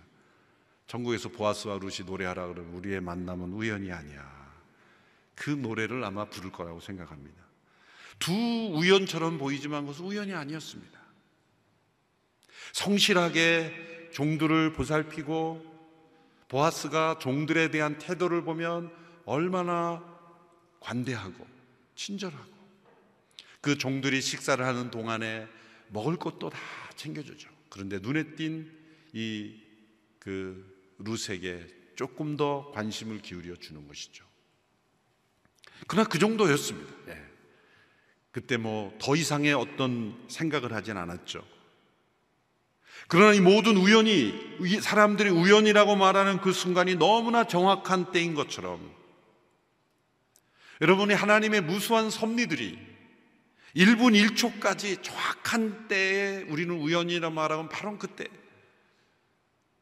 천국에서 보아스와 룻이 노래하라 그러면 우리의 만남은 우연이 아니야. 그 노래를 아마 부를 거라고 생각합니다. 두 우연처럼 보이지만 그것은 우연이 아니었습니다. 성실하게 종들을 보살피고 보아스가 종들에 대한 태도를 보면 얼마나 관대하고 친절하고 그 종들이 식사를 하는 동안에 먹을 것도 다 챙겨주죠. 그런데 눈에 띈 이 그 루색에 조금 더 관심을 기울여 주는 것이죠. 그러나 그 정도였습니다. 예. 그때 뭐 더 이상의 어떤 생각을 하진 않았죠. 그러나 이 모든 우연이 사람들이 우연이라고 말하는 그 순간이 너무나 정확한 때인 것처럼 여러분이 하나님의 무수한 섭리들이 1분 1초까지 정확한 때에 우리는 우연이라 말하면 바로 그때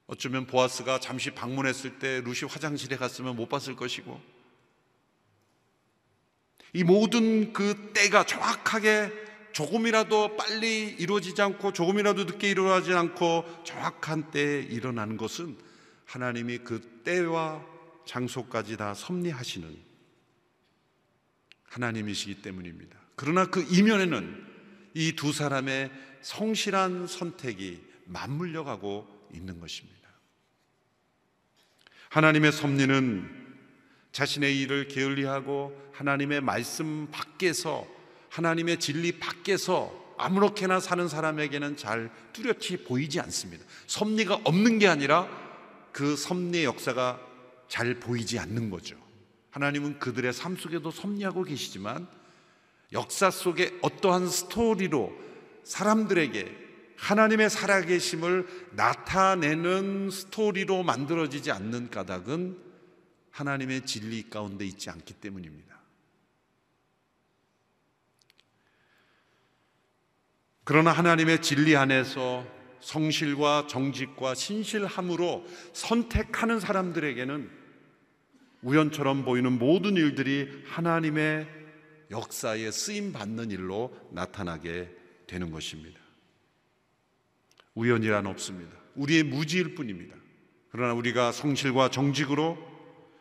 어쩌면 보아스가 잠시 방문했을 때 루시 화장실에 갔으면 못 봤을 것이고 이 모든 그 때가 정확하게 조금이라도 빨리 이루어지지 않고 조금이라도 늦게 일어나지 않고 정확한 때에 일어나는 것은 하나님이 그 때와 장소까지 다 섭리하시는 하나님이시기 때문입니다. 그러나 그 이면에는 이 두 사람의 성실한 선택이 맞물려 가고 있는 것입니다. 하나님의 섭리는 자신의 일을 게을리하고 하나님의 말씀 밖에서 하나님의 진리 밖에서 아무렇게나 사는 사람에게는 잘 뚜렷이 보이지 않습니다. 섭리가 없는 게 아니라 그 섭리의 역사가 잘 보이지 않는 거죠. 하나님은 그들의 삶 속에도 섭리하고 계시지만 역사 속에 어떠한 스토리로 사람들에게 하나님의 살아계심을 나타내는 스토리로 만들어지지 않는 까닭은 하나님의 진리 가운데 있지 않기 때문입니다. 그러나 하나님의 진리 안에서 성실과 정직과 신실함으로 선택하는 사람들에게는 우연처럼 보이는 모든 일들이 하나님의 역사에 쓰임 받는 일로 나타나게 되는 것입니다. 우연이란 없습니다. 우리의 무지일 뿐입니다. 그러나 우리가 성실과 정직으로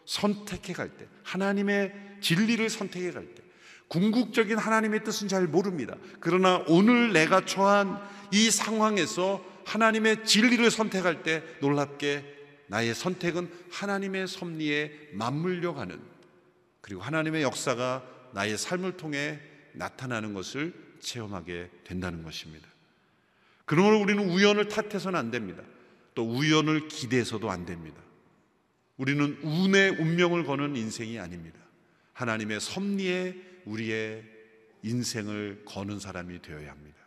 선택해 갈 때, 하나님의 진리를 선택해 갈 때, 궁극적인 하나님의 뜻은 잘 모릅니다. 그러나 오늘 내가 처한 이 상황에서 하나님의 진리를 선택할 때 놀랍게 나의 선택은 하나님의 섭리에 맞물려 가는 그리고 하나님의 역사가 나의 삶을 통해 나타나는 것을 체험하게 된다는 것입니다. 그러므로 우리는 우연을 탓해서는 안 됩니다. 또 우연을 기대해서도 안 됩니다. 우리는 운의 운명을 거는 인생이 아닙니다. 하나님의 섭리에 우리의 인생을 거는 사람이 되어야 합니다.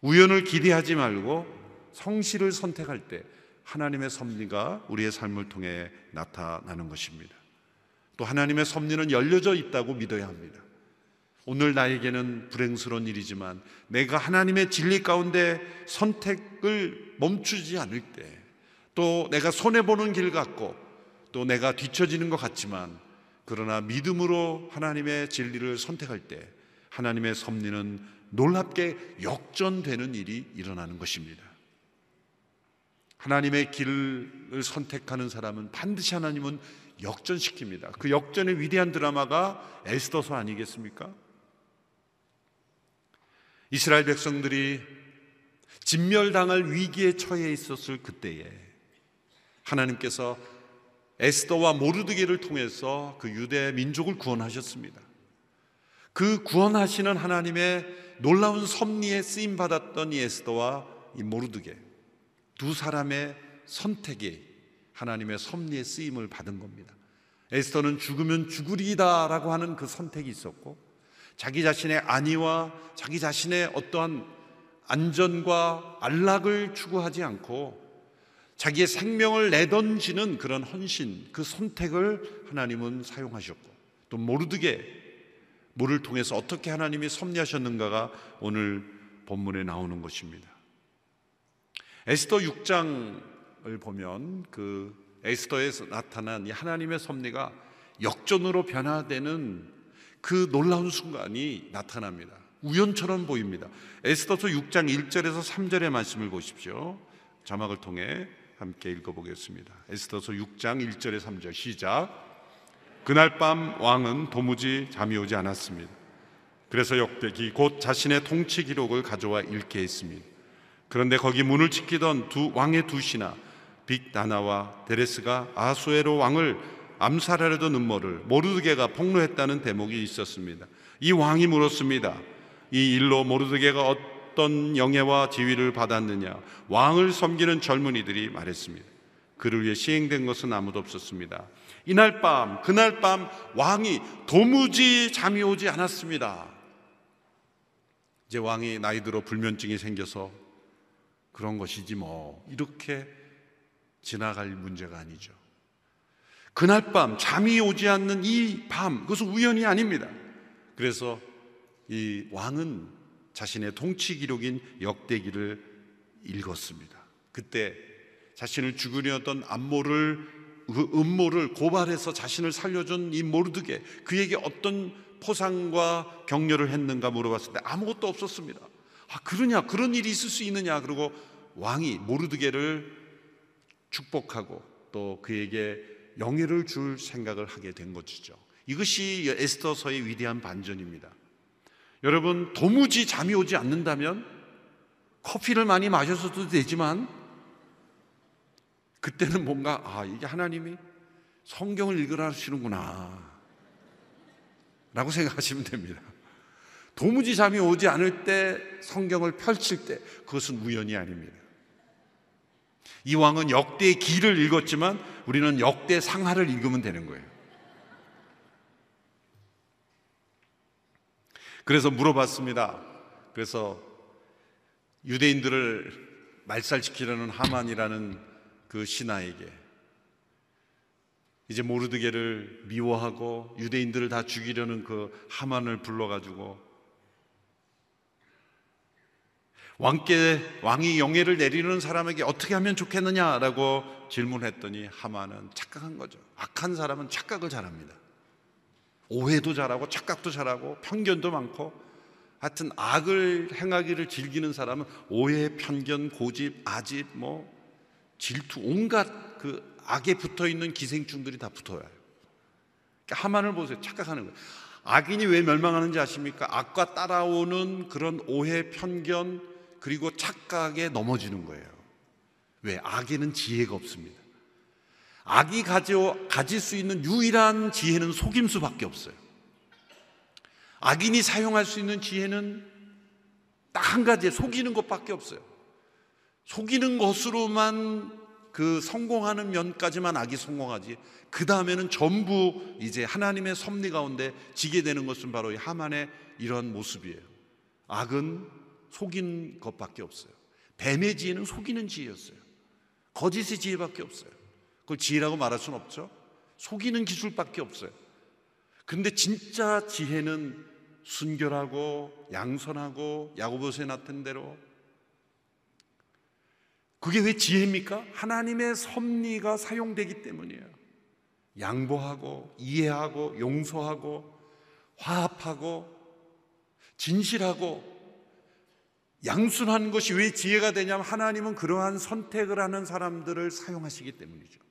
우연을 기대하지 말고 성실을 선택할 때 하나님의 섭리가 우리의 삶을 통해 나타나는 것입니다. 또 하나님의 섭리는 열려져 있다고 믿어야 합니다. 오늘 나에게는 불행스러운 일이지만 내가 하나님의 진리 가운데 선택을 멈추지 않을 때 또 내가 손해보는 길 같고 또 내가 뒤처지는 것 같지만 그러나 믿음으로 하나님의 진리를 선택할 때 하나님의 섭리는 놀랍게 역전되는 일이 일어나는 것입니다. 하나님의 길을 선택하는 사람은 반드시 하나님은 역전시킵니다. 그 역전의 위대한 드라마가 에스더서 아니겠습니까? 이스라엘 백성들이 진멸당할 위기에 처해 있었을 그때에 하나님께서 에스더와 모르드게를 통해서 그 유대 민족을 구원하셨습니다. 그 구원하시는 하나님의 놀라운 섭리에 쓰임 받았던 이 에스더와 이 모르드게 두 사람의 선택이 하나님의 섭리에 쓰임을 받은 겁니다. 에스더는 죽으면 죽으리다라고 하는 그 선택이 있었고 자기 자신의 안위와 자기 자신의 어떠한 안전과 안락을 추구하지 않고 자기의 생명을 내던지는 그런 헌신, 그 선택을 하나님은 사용하셨고 또 모르드게 물을 통해서 어떻게 하나님이 섭리하셨는가가 오늘 본문에 나오는 것입니다. 에스더 6장을 보면 그 에스더에서 나타난 이 하나님의 섭리가 역전으로 변화되는 그 놀라운 순간이 나타납니다. 우연처럼 보입니다. 에스더서 6장 1절에서 3절의 말씀을 보십시오. 자막을 통해 함께 읽어보겠습니다. 에스더서 6장 1절에 3절 시작. 그날 밤 왕은 도무지 잠이 오지 않았습니다. 그래서 역대기 곧 자신의 통치 기록을 가져와 읽게 했습니다. 그런데 거기 문을 지키던 두 왕의 두 신하 빅다나와 데레스가 아수에로 왕을 암살하려던 음모를 모르드게가 폭로했다는 대목이 있었습니다. 이 왕이 물었습니다. 이 일로 모르드게가 어떤 영예와 지위를 받았느냐? 왕을 섬기는 젊은이들이 말했습니다. 그를 위해 시행된 것은 아무도 없었습니다. 이날 밤, 그날 밤 왕이 도무지 잠이 오지 않았습니다. 이제 왕이 나이 들어 불면증이 생겨서 그런 것이지 뭐 이렇게 지나갈 문제가 아니죠. 그날 밤 잠이 오지 않는 이 밤, 그것은 우연이 아닙니다. 그래서 이 왕은 자신의 통치 기록인 역대기를 읽었습니다. 그때 자신을 죽으려던 암모를 그 음모를 고발해서 자신을 살려준 이 모르드게 그에게 어떤 포상과 격려를 했는가 물어봤을 때 아무것도 없었습니다. 아 그러냐 그런 일이 있을 수 있느냐 그리고 왕이 모르드게를 축복하고 또 그에게 영예를 줄 생각을 하게 된 것이죠. 이것이 에스더서의 위대한 반전입니다. 여러분 도무지 잠이 오지 않는다면 커피를 많이 마셔서도 되지만 그때는 뭔가 아 이게 하나님이 성경을 읽으라 하시는구나 라고 생각하시면 됩니다. 도무지 잠이 오지 않을 때 성경을 펼칠 때 그것은 우연이 아닙니다. 이 왕은 역대의 기를 읽었지만 우리는 역대 상하를 읽으면 되는 거예요. 그래서 물어봤습니다. 그래서 유대인들을 말살시키려는 하만이라는 그 신하에게 이제 모르드게를 미워하고 유대인들을 다 죽이려는 그 하만을 불러가지고 왕께 왕이 영예를 내리는 사람에게 어떻게 하면 좋겠느냐라고 질문했더니 하만은 착각한 거죠. 악한 사람은 착각을 잘합니다. 오해도 잘하고 착각도 잘하고 편견도 많고 하여튼 악을 행하기를 즐기는 사람은 오해, 편견, 고집, 아집 뭐 질투, 온갖 그 악에 붙어 있는 기생충들이 다 붙어요. 그러니까 하만을 보세요. 착각하는 거예요. 악인이 왜 멸망하는지 아십니까? 악과 따라오는 그런 오해, 편견, 그리고 착각에 넘어지는 거예요. 왜? 악에는 지혜가 없습니다. 악이 가져, 가질 수 있는 유일한 지혜는 속임수밖에 없어요. 악인이 사용할 수 있는 지혜는 딱 한 가지, 속이는 것밖에 없어요. 속이는 것으로만 그 성공하는 면까지만 악이 성공하지 그 다음에는 전부 이제 하나님의 섭리 가운데 지게 되는 것은 바로 이 하만의 이러한 모습이에요. 악은 속인 것밖에 없어요. 뱀의 지혜는 속이는 지혜였어요. 거짓의 지혜밖에 없어요. 그걸 지혜라고 말할 수는 없죠. 속이는 기술밖에 없어요. 근데 진짜 지혜는 순결하고 양선하고 야고보서에 나타난 대로 그게 왜 지혜입니까? 하나님의 섭리가 사용되기 때문이에요. 양보하고 이해하고 용서하고 화합하고 진실하고 양순한 것이 왜 지혜가 되냐면 하나님은 그러한 선택을 하는 사람들을 사용하시기 때문이죠.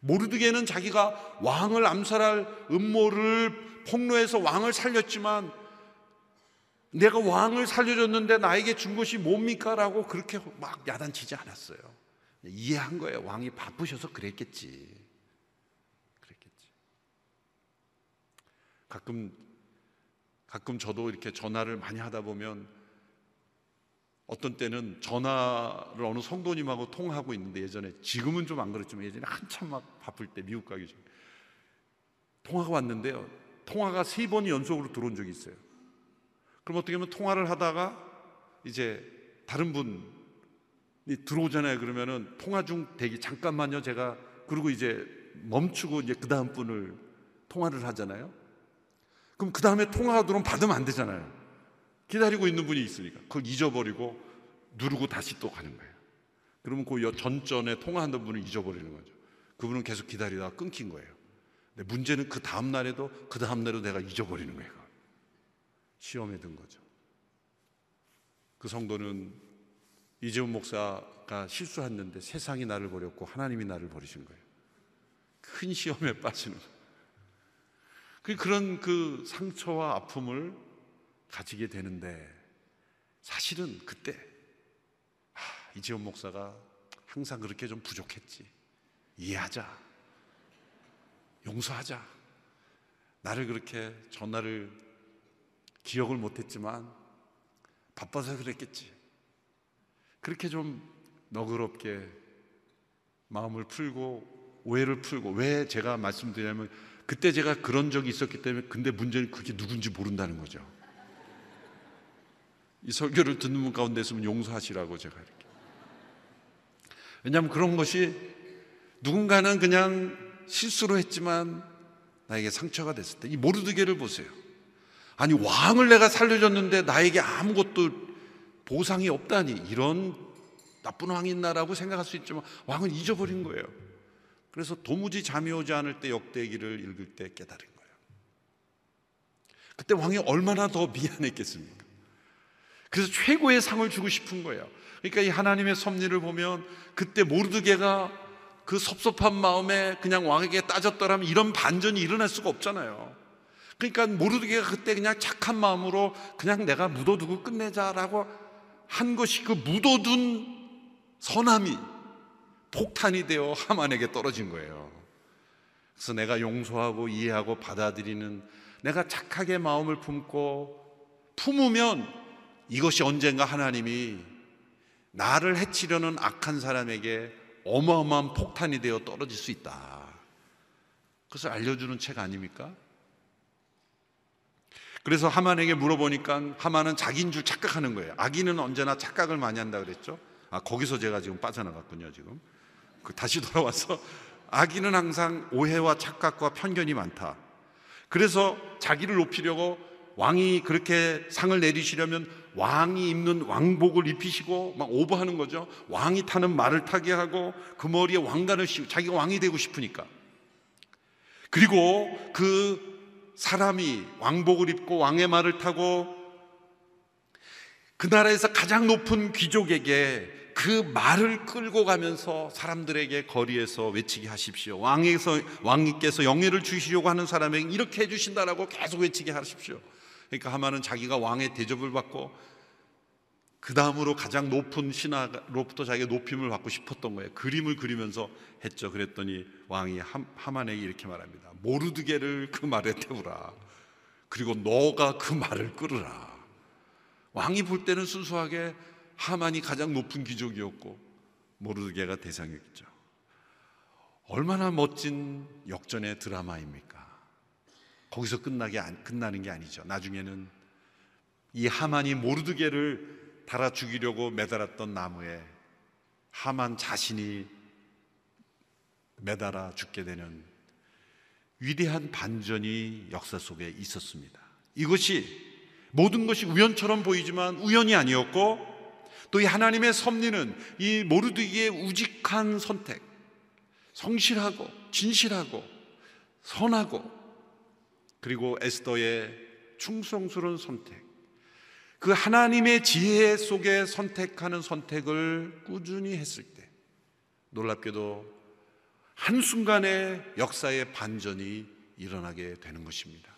모르드게는 자기가 왕을 암살할 음모를 폭로해서 왕을 살렸지만 내가 왕을 살려줬는데 나에게 준 것이 뭡니까? 라고 그렇게 막 야단치지 않았어요. 이해한 거예요. 왕이 바쁘셔서 그랬겠지. 그랬겠지. 가끔, 가끔 저도 이렇게 전화를 많이 하다 보면 어떤 때는 전화를 어느 성도님하고 통하고 있는데 예전에 지금은 좀 안 그렇지만 예전에 한참 막 바쁠 때 미국 가기 전에 통화가 왔는데요. 통화가 세 번이 연속으로 들어온 적이 있어요. 그럼 어떻게 하면 통화를 하다가 이제 다른 분이 들어오잖아요. 그러면은 통화 중 대기 잠깐만요. 제가 그리고 이제 멈추고 이제 그 다음 분을 통화를 하잖아요. 그럼 그 다음에 통화가 들어오면 받으면 안 되잖아요. 기다리고 있는 분이 있으니까 그걸 잊어버리고 누르고 다시 또 가는 거예요. 그러면 그 전전에 통화하던 분을 잊어버리는 거죠. 그분은 계속 기다리다가 끊긴 거예요. 근데 문제는 그 다음 날에도 그 다음 날에도 내가 잊어버리는 거예요. 시험에 든 거죠. 그 성도는 이재훈 목사가 실수했는데 세상이 나를 버렸고 하나님이 나를 버리신 거예요. 큰 시험에 빠지는 거예요. 그 그런 그 상처와 아픔을 가지게 되는데 사실은 그때 아, 이재훈 목사가 항상 그렇게 좀 부족했지. 이해하자. 용서하자. 나를 그렇게 전화를 기억을 못했지만 바빠서 그랬겠지. 그렇게 좀 너그럽게 마음을 풀고 오해를 풀고 왜 제가 말씀드리냐면 그때 제가 그런 적이 있었기 때문에 근데 문제는 그게 누군지 모른다는 거죠. 이 설교를 듣는 분 가운데 있으면 용서하시라고 제가 이렇게. 왜냐하면 그런 것이 누군가는 그냥 실수로 했지만 나에게 상처가 됐을 때 이 모르드게를 보세요. 아니 왕을 내가 살려줬는데 나에게 아무것도 보상이 없다니 이런 나쁜 왕이 있나라고 생각할 수 있지만 왕은 잊어버린 거예요. 그래서 도무지 잠이 오지 않을 때 역대기를 읽을 때 깨달은 거예요. 그때 왕이 얼마나 더 미안했겠습니까? 그래서 최고의 상을 주고 싶은 거예요. 그러니까 이 하나님의 섭리를 보면 그때 모르드게가 그 섭섭한 마음에 그냥 왕에게 따졌더라면 이런 반전이 일어날 수가 없잖아요. 그러니까 모르드게가 그때 그냥 착한 마음으로 그냥 내가 묻어두고 끝내자라고 한 것이 그 묻어둔 선함이 폭탄이 되어 하만에게 떨어진 거예요. 그래서 내가 용서하고 이해하고 받아들이는 내가 착하게 마음을 품고 품으면 이것이 언젠가 하나님이 나를 해치려는 악한 사람에게 어마어마한 폭탄이 되어 떨어질 수 있다. 그것을 알려주는 책 아닙니까? 그래서 하만에게 물어보니까 하만은 자기인 줄 착각하는 거예요. 아기는 언제나 착각을 많이 한다 그랬죠. 아 거기서 제가 지금 빠져나갔군요 지금. 그 다시 돌아와서 아기는 항상 오해와 착각과 편견이 많다. 그래서 자기를 높이려고 왕이 그렇게 상을 내리시려면 왕이 입는 왕복을 입히시고 막 오버하는 거죠. 왕이 타는 말을 타게 하고 그 머리에 왕관을 씌우고 자기가 왕이 되고 싶으니까. 그리고 그 사람이 왕복을 입고 왕의 말을 타고 그 나라에서 가장 높은 귀족에게 그 말을 끌고 가면서 사람들에게 거리에서 외치게 하십시오. 왕에서 왕님께서 영예를 주시려고 하는 사람에게 이렇게 해 주신다라고 계속 외치게 하십시오. 그러니까 하만은 자기가 왕의 대접을 받고 그 다음으로 가장 높은 신하로부터 자기가 높임을 받고 싶었던 거예요. 그림을 그리면서 했죠. 그랬더니 왕이 하만에게 이렇게 말합니다. 모르드게를 그 말에 태우라. 그리고 너가 그 말을 끌으라. 왕이 볼 때는 순수하게 하만이 가장 높은 귀족이었고 모르드게가 대상이었죠. 얼마나 멋진 역전의 드라마입니까? 거기서 끝나게 끝나는 게 아니죠. 나중에는 이 하만이 모르드게를 달아 죽이려고 매달았던 나무에 하만 자신이 매달아 죽게 되는 위대한 반전이 역사 속에 있었습니다. 이것이 모든 것이 우연처럼 보이지만 우연이 아니었고 또 이 하나님의 섭리는 이 모르드기의 우직한 선택, 성실하고 진실하고 선하고 그리고 에스더의 충성스러운 선택 그 하나님의 지혜 속에 선택하는 선택을 꾸준히 했을 때 놀랍게도 한순간에 역사의 반전이 일어나게 되는 것입니다.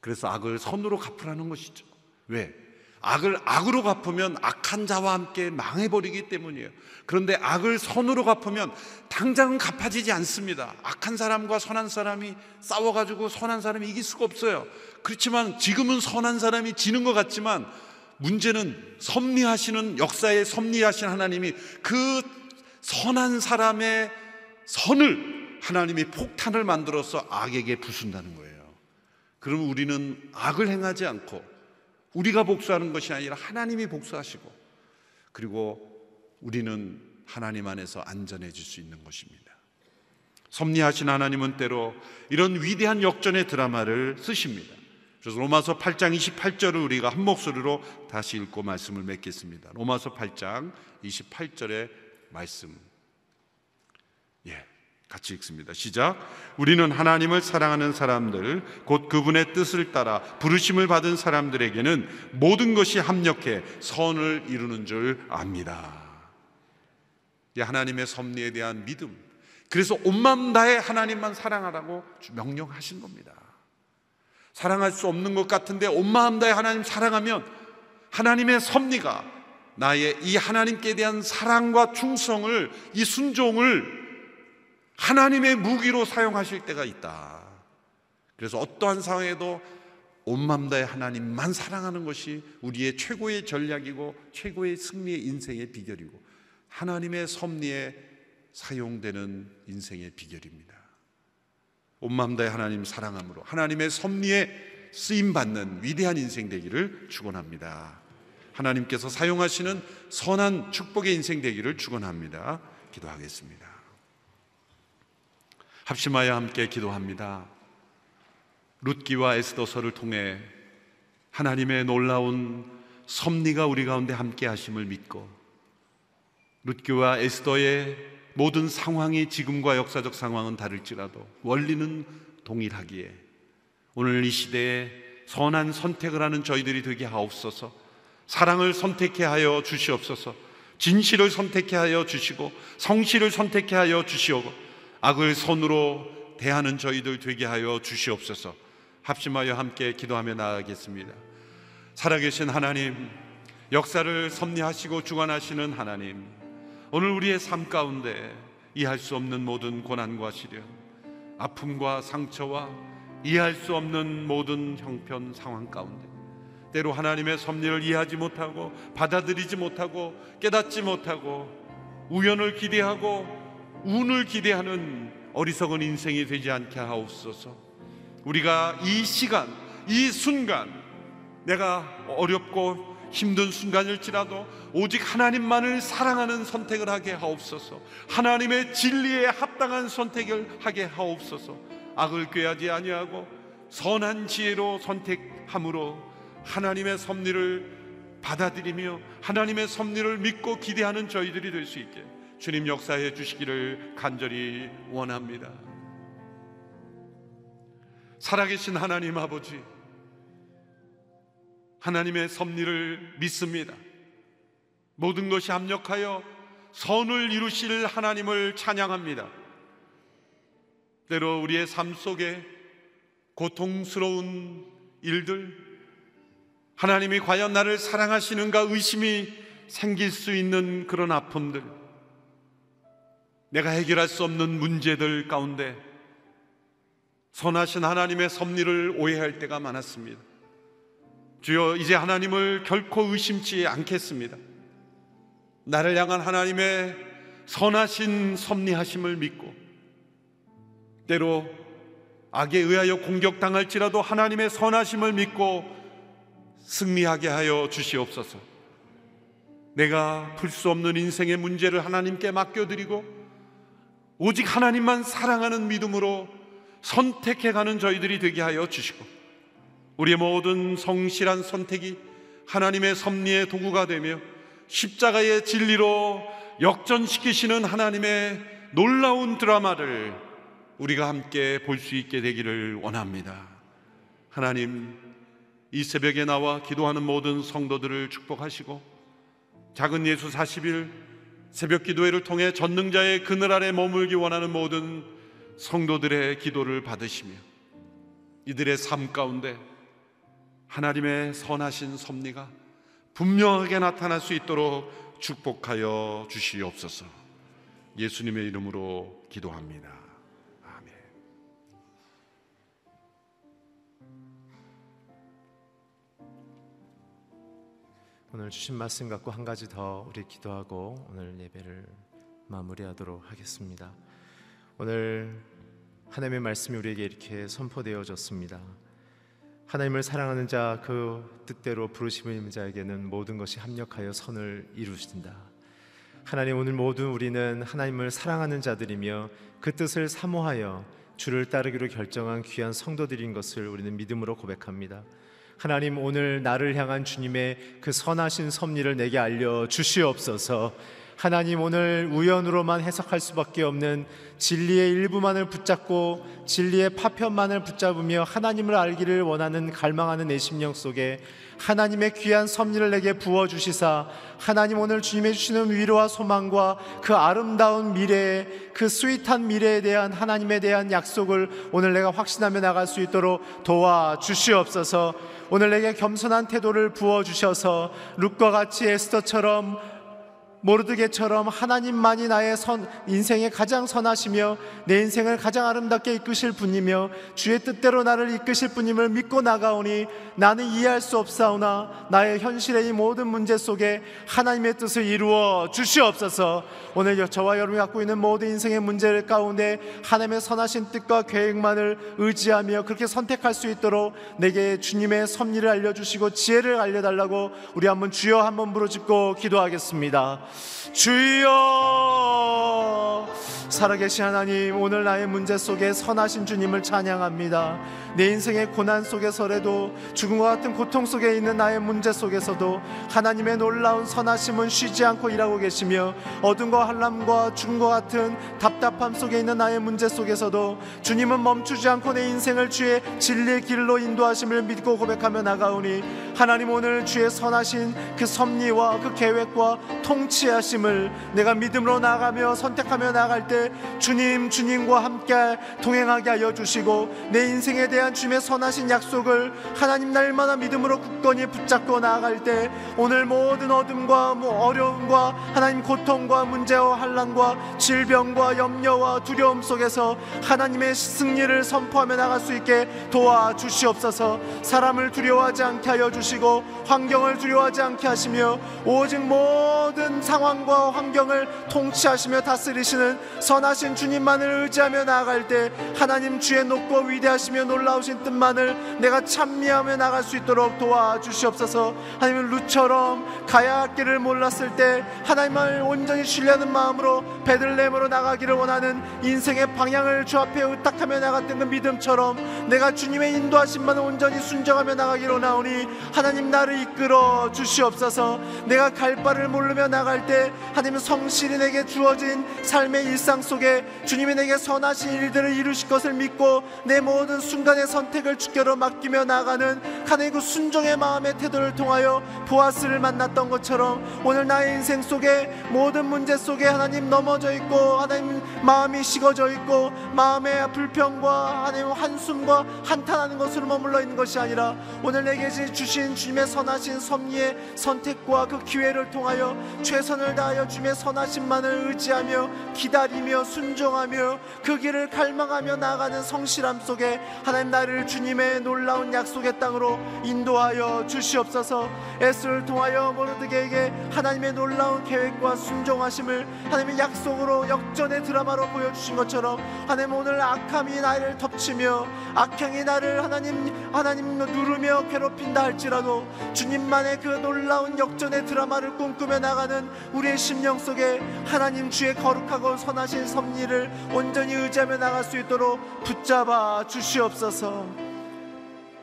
그래서 악을 선으로 갚으라는 것이죠. 왜? 악을 악으로 갚으면 악한 자와 함께 망해버리기 때문이에요. 그런데 악을 선으로 갚으면 당장은 갚아지지 않습니다. 악한 사람과 선한 사람이 싸워가지고 선한 사람이 이길 수가 없어요. 그렇지만 지금은 선한 사람이 지는 것 같지만 문제는 섭리하시는 역사에 섭리하신 하나님이 그 선한 사람의 선을 하나님이 폭탄을 만들어서 악에게 부순다는 거예요. 그럼 우리는 악을 행하지 않고 우리가 복수하는 것이 아니라 하나님이 복수하시고 그리고 우리는 하나님 안에서 안전해질 수 있는 것입니다. 섭리하신 하나님은 때로 이런 위대한 역전의 드라마를 쓰십니다. 그래서 로마서 8장 28절을 우리가 한 목소리로 다시 읽고 말씀을 맺겠습니다. 로마서 8장 28절의 말씀. 예. 같이 읽습니다. 시작. 우리는 하나님을 사랑하는 사람들, 곧 그분의 뜻을 따라 부르심을 받은 사람들에게는 모든 것이 합력해 선을 이루는 줄 압니다. 이 하나님의 섭리에 대한 믿음. 그래서 온 마음 다해 하나님만 사랑하라고 명령하신 겁니다. 사랑할 수 없는 것 같은데 온 마음 다해 하나님 사랑하면 하나님의 섭리가 나의 이 하나님께 대한 사랑과 충성을 이 순종을 하나님의 무기로 사용하실 때가 있다. 그래서 어떠한 상황에도 온 마음 다해 하나님만 사랑하는 것이 우리의 최고의 전략이고 최고의 승리의 인생의 비결이고 하나님의 섭리에 사용되는 인생의 비결입니다. 온 마음 다해 하나님 사랑함으로 하나님의 섭리에 쓰임 받는 위대한 인생 되기를 축원합니다. 하나님께서 사용하시는 선한 축복의 인생 되기를 축원합니다. 기도하겠습니다. 합심하여 함께 기도합니다. 룻기와 에스더서를 통해 하나님의 놀라운 섭리가 우리 가운데 함께 하심을 믿고 룻기와 에스더의 모든 상황이 지금과 역사적 상황은 다를지라도 원리는 동일하기에 오늘 이 시대에 선한 선택을 하는 저희들이 되게 하옵소서 사랑을 선택해 하여 주시옵소서 진실을 선택해 하여 주시고 성실을 선택해 하여 주시옵고 악을 손으로 대하는 저희들 되게 하여 주시옵소서. 합심하여 함께 기도하며 나아가겠습니다. 살아계신 하나님 역사를 섭리하시고 주관하시는 하나님 오늘 우리의 삶 가운데 이해할 수 없는 모든 고난과 시련, 아픔과 상처와 이해할 수 없는 모든 형편 상황 가운데 때로 하나님의 섭리를 이해하지 못하고 받아들이지 못하고 깨닫지 못하고 우연을 기대하고 운을 기대하는 어리석은 인생이 되지 않게 하옵소서. 우리가 이 시간, 이 순간 내가 어렵고 힘든 순간일지라도 오직 하나님만을 사랑하는 선택을 하게 하옵소서. 하나님의 진리에 합당한 선택을 하게 하옵소서. 악을 꾀하지 아니하고 선한 지혜로 선택함으로 하나님의 섭리를 받아들이며 하나님의 섭리를 믿고 기대하는 저희들이 될 수 있게 주님 역사해 주시기를 간절히 원합니다. 살아계신 하나님 아버지 하나님의 섭리를 믿습니다. 모든 것이 합력하여 선을 이루실 하나님을 찬양합니다. 때로 우리의 삶 속에 고통스러운 일들, 하나님이 과연 나를 사랑하시는가 의심이 생길 수 있는 그런 아픔들, 내가 해결할 수 없는 문제들 가운데 선하신 하나님의 섭리를 오해할 때가 많았습니다. 주여 이제 하나님을 결코 의심치 않겠습니다. 나를 향한 하나님의 선하신 섭리하심을 믿고 때로 악에 의하여 공격당할지라도 하나님의 선하심을 믿고 승리하게 하여 주시옵소서. 내가 풀 수 없는 인생의 문제를 하나님께 맡겨드리고 오직 하나님만 사랑하는 믿음으로 선택해 가는 저희들이 되게 하여 주시고 우리의 모든 성실한 선택이 하나님의 섭리의 도구가 되며 십자가의 진리로 역전시키시는 하나님의 놀라운 드라마를 우리가 함께 볼 수 있게 되기를 원합니다. 하나님, 이 새벽에 나와 기도하는 모든 성도들을 축복하시고 작은 예수 40일 새벽 기도회를 통해 전능자의 그늘 아래 머물기 원하는 모든 성도들의 기도를 받으시며 이들의 삶 가운데 하나님의 선하신 섭리가 분명하게 나타날 수 있도록 축복하여 주시옵소서. 예수님의 이름으로 기도합니다. 오늘 주신 말씀 갖고 한 가지 더 우리 기도하고 오늘 예배를 마무리하도록 하겠습니다. 오늘 하나님의 말씀이 우리에게 이렇게 선포되어졌습니다. 하나님을 사랑하는 자 그 뜻대로 부르심을 자에게는 모든 것이 합력하여 선을 이루신다. 하나님 오늘 모두 우리는 하나님을 사랑하는 자들이며 그 뜻을 사모하여 주를 따르기로 결정한 귀한 성도들인 것을 우리는 믿음으로 고백합니다. 하나님 오늘 나를 향한 주님의 그 선하신 섭리를 내게 알려 주시옵소서. 하나님 오늘 우연으로만 해석할 수밖에 없는 진리의 일부만을 붙잡고 진리의 파편만을 붙잡으며 하나님을 알기를 원하는 갈망하는 내 심령 속에 하나님의 귀한 섭리를 내게 부어 주시사 하나님 오늘 주님의 주시는 위로와 소망과 그 아름다운 미래에 그 스윗한 미래에 대한 하나님에 대한 약속을 오늘 내가 확신하며 나갈 수 있도록 도와 주시옵소서. 오늘 내게 겸손한 태도를 부어 주셔서 룩과 같이 에스더처럼 모르드게처럼 하나님만이 나의 선, 인생의 가장 선하시며 내 인생을 가장 아름답게 이끄실 분이며 주의 뜻대로 나를 이끄실 분임을 믿고 나가오니 나는 이해할 수 없사오나 나의 현실의 이 모든 문제 속에 하나님의 뜻을 이루어 주시옵소서 오늘 저와 여러분이 갖고 있는 모든 인생의 문제를 가운데 하나님의 선하신 뜻과 계획만을 의지하며 그렇게 선택할 수 있도록 내게 주님의 섭리를 알려주시고 지혜를 알려달라고 우리 한번 주여 한번 부르짖고 기도하겠습니다. 주여 살아계신 하나님 오늘 나의 문제 속에 선하신 주님을 찬양합니다. 내 인생의 고난 속에서라도 죽음과 같은 고통 속에 있는 나의 문제 속에서도 하나님의 놀라운 선하심은 쉬지 않고 일하고 계시며 어둠과 한람과 죽음과 같은 답답함 속에 있는 나의 문제 속에서도 주님은 멈추지 않고 내 인생을 주의 진리의 길로 인도하심을 믿고 고백하며 나가오니 하나님 오늘 주의 선하신 그 섭리와 그 계획과 통치 하심을 내가 믿음으로 나가며 선택하며 나갈 때 주님 주님과 함께 동행하게 하여 주시고 내 인생에 대한 주님의 선하신 약속을 하나님 날마다 믿음으로 굳건히 붙잡고 나아갈 때 오늘 모든 어둠과 뭐 어려움과 하나님 고통과 문제와 환란과 질병과 염려와 두려움 속에서 하나님의 승리를 선포하며 나갈 수 있게 도와 주시옵소서. 사람을 두려워하지 않게 하여 주시고 환경을 두려워하지 않게 하시며 오직 모든 상황과 환경을 통치하시며 다스리시는 선하신 주님만을 의지하며 나아갈 때 하나님 주의 높고 위대하시며 놀라우신 뜻만을 내가 찬미하며 나갈 수 있도록 도와주시옵소서. 하나님 루처럼 가야 할 길을 몰랐을 때 하나님을 온전히 신뢰하는 마음으로 베들레헴으로 나가기를 원하는 인생의 방향을 주 앞에 의탁하며 나갔던 그 믿음처럼 내가 주님의 인도하심만 온전히 순정하며 나가기로 나오니 하나님 나를 이끌어 주시옵소서. 내가 갈 바를 모르며 나갈 때 하나님 성실히 내게 주어진 삶의 일상 속에 주님이 내게 선하신 일들을 이루실 것을 믿고 내 모든 순간의 선택을 주께로 맡기며 나가는 하나님 그 순종의 마음의 태도를 통하여 보아스를 만났던 것처럼 오늘 나의 인생 속에 모든 문제 속에 하나님 넘어져 있고 하나님 마음이 식어져 있고 마음의 불평과 하나님 한숨과 한탄하는 것으로 머물러 있는 것이 아니라 오늘 내게 주신 주님의 선하신 섭리의 선택과 그 기회를 통하여 최 선을 다하여 주님의 선하심만을 의지하며 기다리며 순종하며 그 길을 갈망하며 나가는 성실함 속에 하나님 나를 주님의 놀라운 약속의 땅으로 인도하여 주시옵소서. 에스를 통하여 모르드게에게 하나님의 놀라운 계획과 순종하심을 하나님의 약속으로 역전의 드라마로 보여주신 것처럼 하나님 오늘 악함이 나를 덮치며 악행이 나를 하나님 하나님 누르며 괴롭힌다 할지라도 주님만의 그 놀라운 역전의 드라마를 꿈꾸며 나가는 우리의 심령 속에 하나님 주의 거룩하고 선하신 섭리를 온전히 의지하며 나갈 수 있도록 붙잡아 주시옵소서.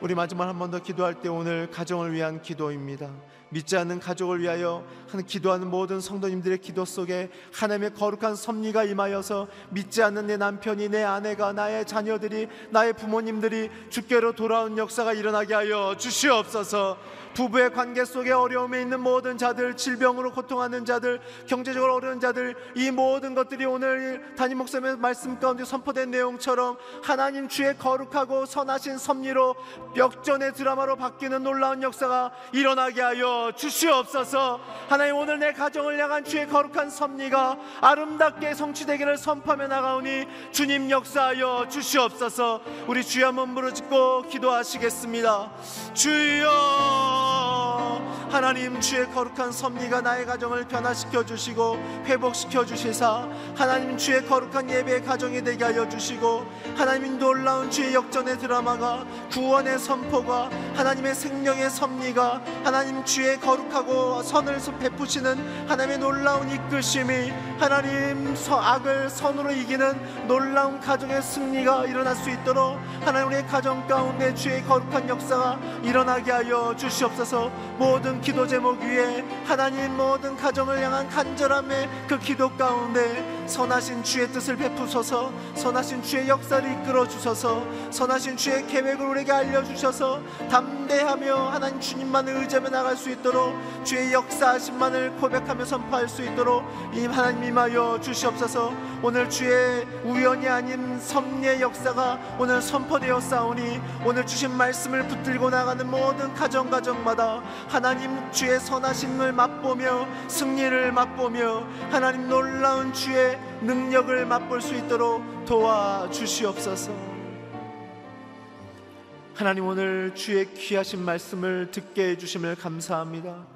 우리 마지막 한 번 더 기도할 때 오늘 가정을 위한 기도입니다. 믿지 않는 가족을 위하여 하는 기도하는 모든 성도님들의 기도 속에 하나님의 거룩한 섭리가 임하여서 믿지 않는 내 남편이 내 아내가 나의 자녀들이 나의 부모님들이 주께로 돌아온 역사가 일어나게 하여 주시옵소서. 부부의 관계 속에 어려움에 있는 모든 자들, 질병으로 고통하는 자들, 경제적으로 어려운 자들, 이 모든 것들이 오늘 담임 목사님의 말씀 가운데 선포된 내용처럼 하나님 주의 거룩하고 선하신 섭리로 역전의 드라마로 바뀌는 놀라운 역사가 일어나게 하여 주시옵소서. 하나님 오늘 내 가정을 향한 주의 거룩한 섭리가 아름답게 성취되기를 선포하며 나가오니 주님 역사하여 주시옵소서. 우리 주여 한번 부르짖고 기도하시겠습니다. 주여 하나님 주의 거룩한 섭리가 나의 가정을 변화시켜 주시고 회복시켜 주시사 하나님 주의 거룩한 예배 가정이 되게 하여 주시고 하나님 놀라운 주의 역전의 드라마가 구원의 선포가 하나님의 생명의 섭리가 하나님 주의 거룩하고 선을 베푸시는 하나님의 놀라운 이끄심이 하나님 악을 선으로 이기는 놀라운 가정의 승리가 일어날 수 있도록 하나님 우리의 가정 가운데 주의 거룩한 역사가 일어나게 하여 주시옵소서 모든 기도 제목 위에 하나님 모든 가정을 향한 간절함의 그 기도 가운데 선하신 주의 뜻을 베푸소서 선하신 주의 역사를 이끌어 주셔서 선하신 주의 계획을 우리에게 알려주셔서 담대하며 하나님 주님만을 의지하며 나갈 수 있도록 주의 역사하심만을 고백하며 선포할 수 있도록 이 하나님 임하여 주시옵소서. 오늘 주의 우연이 아닌 섭리의 역사가 오늘 선포되어 싸우니 오늘 주신 말씀을 붙들고 나가는 모든 가정 가정 마다 하나님 주의 선하심을 맛보며 승리를 맛보며 하나님 놀라운 주의 능력을 맛볼 수 있도록 도와주시옵소서. 하나님 오늘 주의 귀하신 말씀을 듣게 해주심을 감사합니다.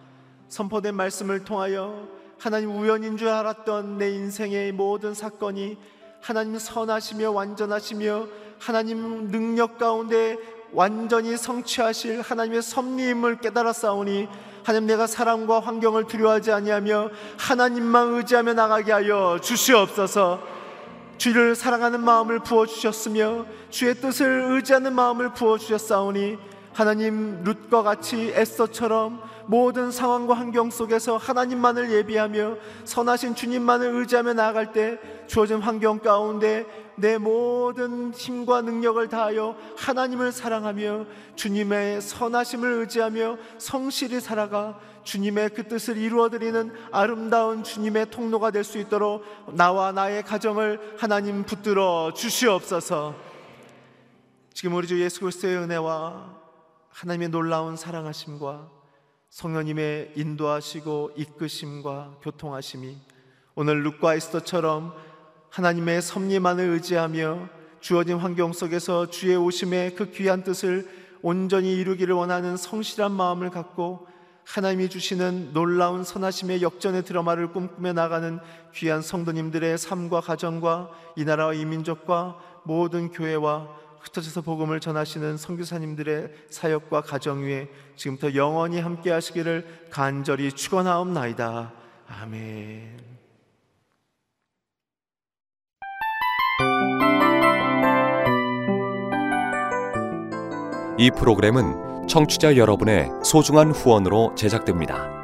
선포된 말씀을 통하여 하나님 우연인 줄 알았던 내 인생의 모든 사건이 하나님 선하시며 완전하시며 하나님 능력 가운데 완전히 성취하실 하나님의 섭리임을 깨달아 싸우니 하나님 내가 사람과 환경을 두려워하지 아니하며 하나님만 의지하며 나가게 하여 주시옵소서. 주를 사랑하는 마음을 부어 주셨으며 주의 뜻을 의지하는 마음을 부어 주셨사오니 하나님 룻과 같이 에스처럼 모든 상황과 환경 속에서 하나님만을 예비하며 선하신 주님만을 의지하며 나아갈 때 주어진 환경 가운데 내 모든 힘과 능력을 다하여 하나님을 사랑하며 주님의 선하심을 의지하며 성실히 살아가 주님의 그 뜻을 이루어드리는 아름다운 주님의 통로가 될 수 있도록 나와 나의 가정을 하나님 붙들어 주시옵소서. 지금 우리 주 예수 그리스도의 은혜와 하나님의 놀라운 사랑하심과 성령님의 인도하시고 이끄심과 교통하심이 오늘 룩과 에스더처럼 하나님의 섭리만을 의지하며 주어진 환경 속에서 주의 오심의 그 귀한 뜻을 온전히 이루기를 원하는 성실한 마음을 갖고 하나님이 주시는 놀라운 선하심의 역전의 드라마를 꿈꾸며 나가는 귀한 성도님들의 삶과 가정과 이 나라와 이 민족과 모든 교회와 흩어져서 복음을 전하시는 선교사님들의 사역과 가정 위에 지금부터 영원히 함께 하시기를 간절히 축원하옵나이다. 아멘. 이 프로그램은 청취자 여러분의 소중한 후원으로 제작됩니다.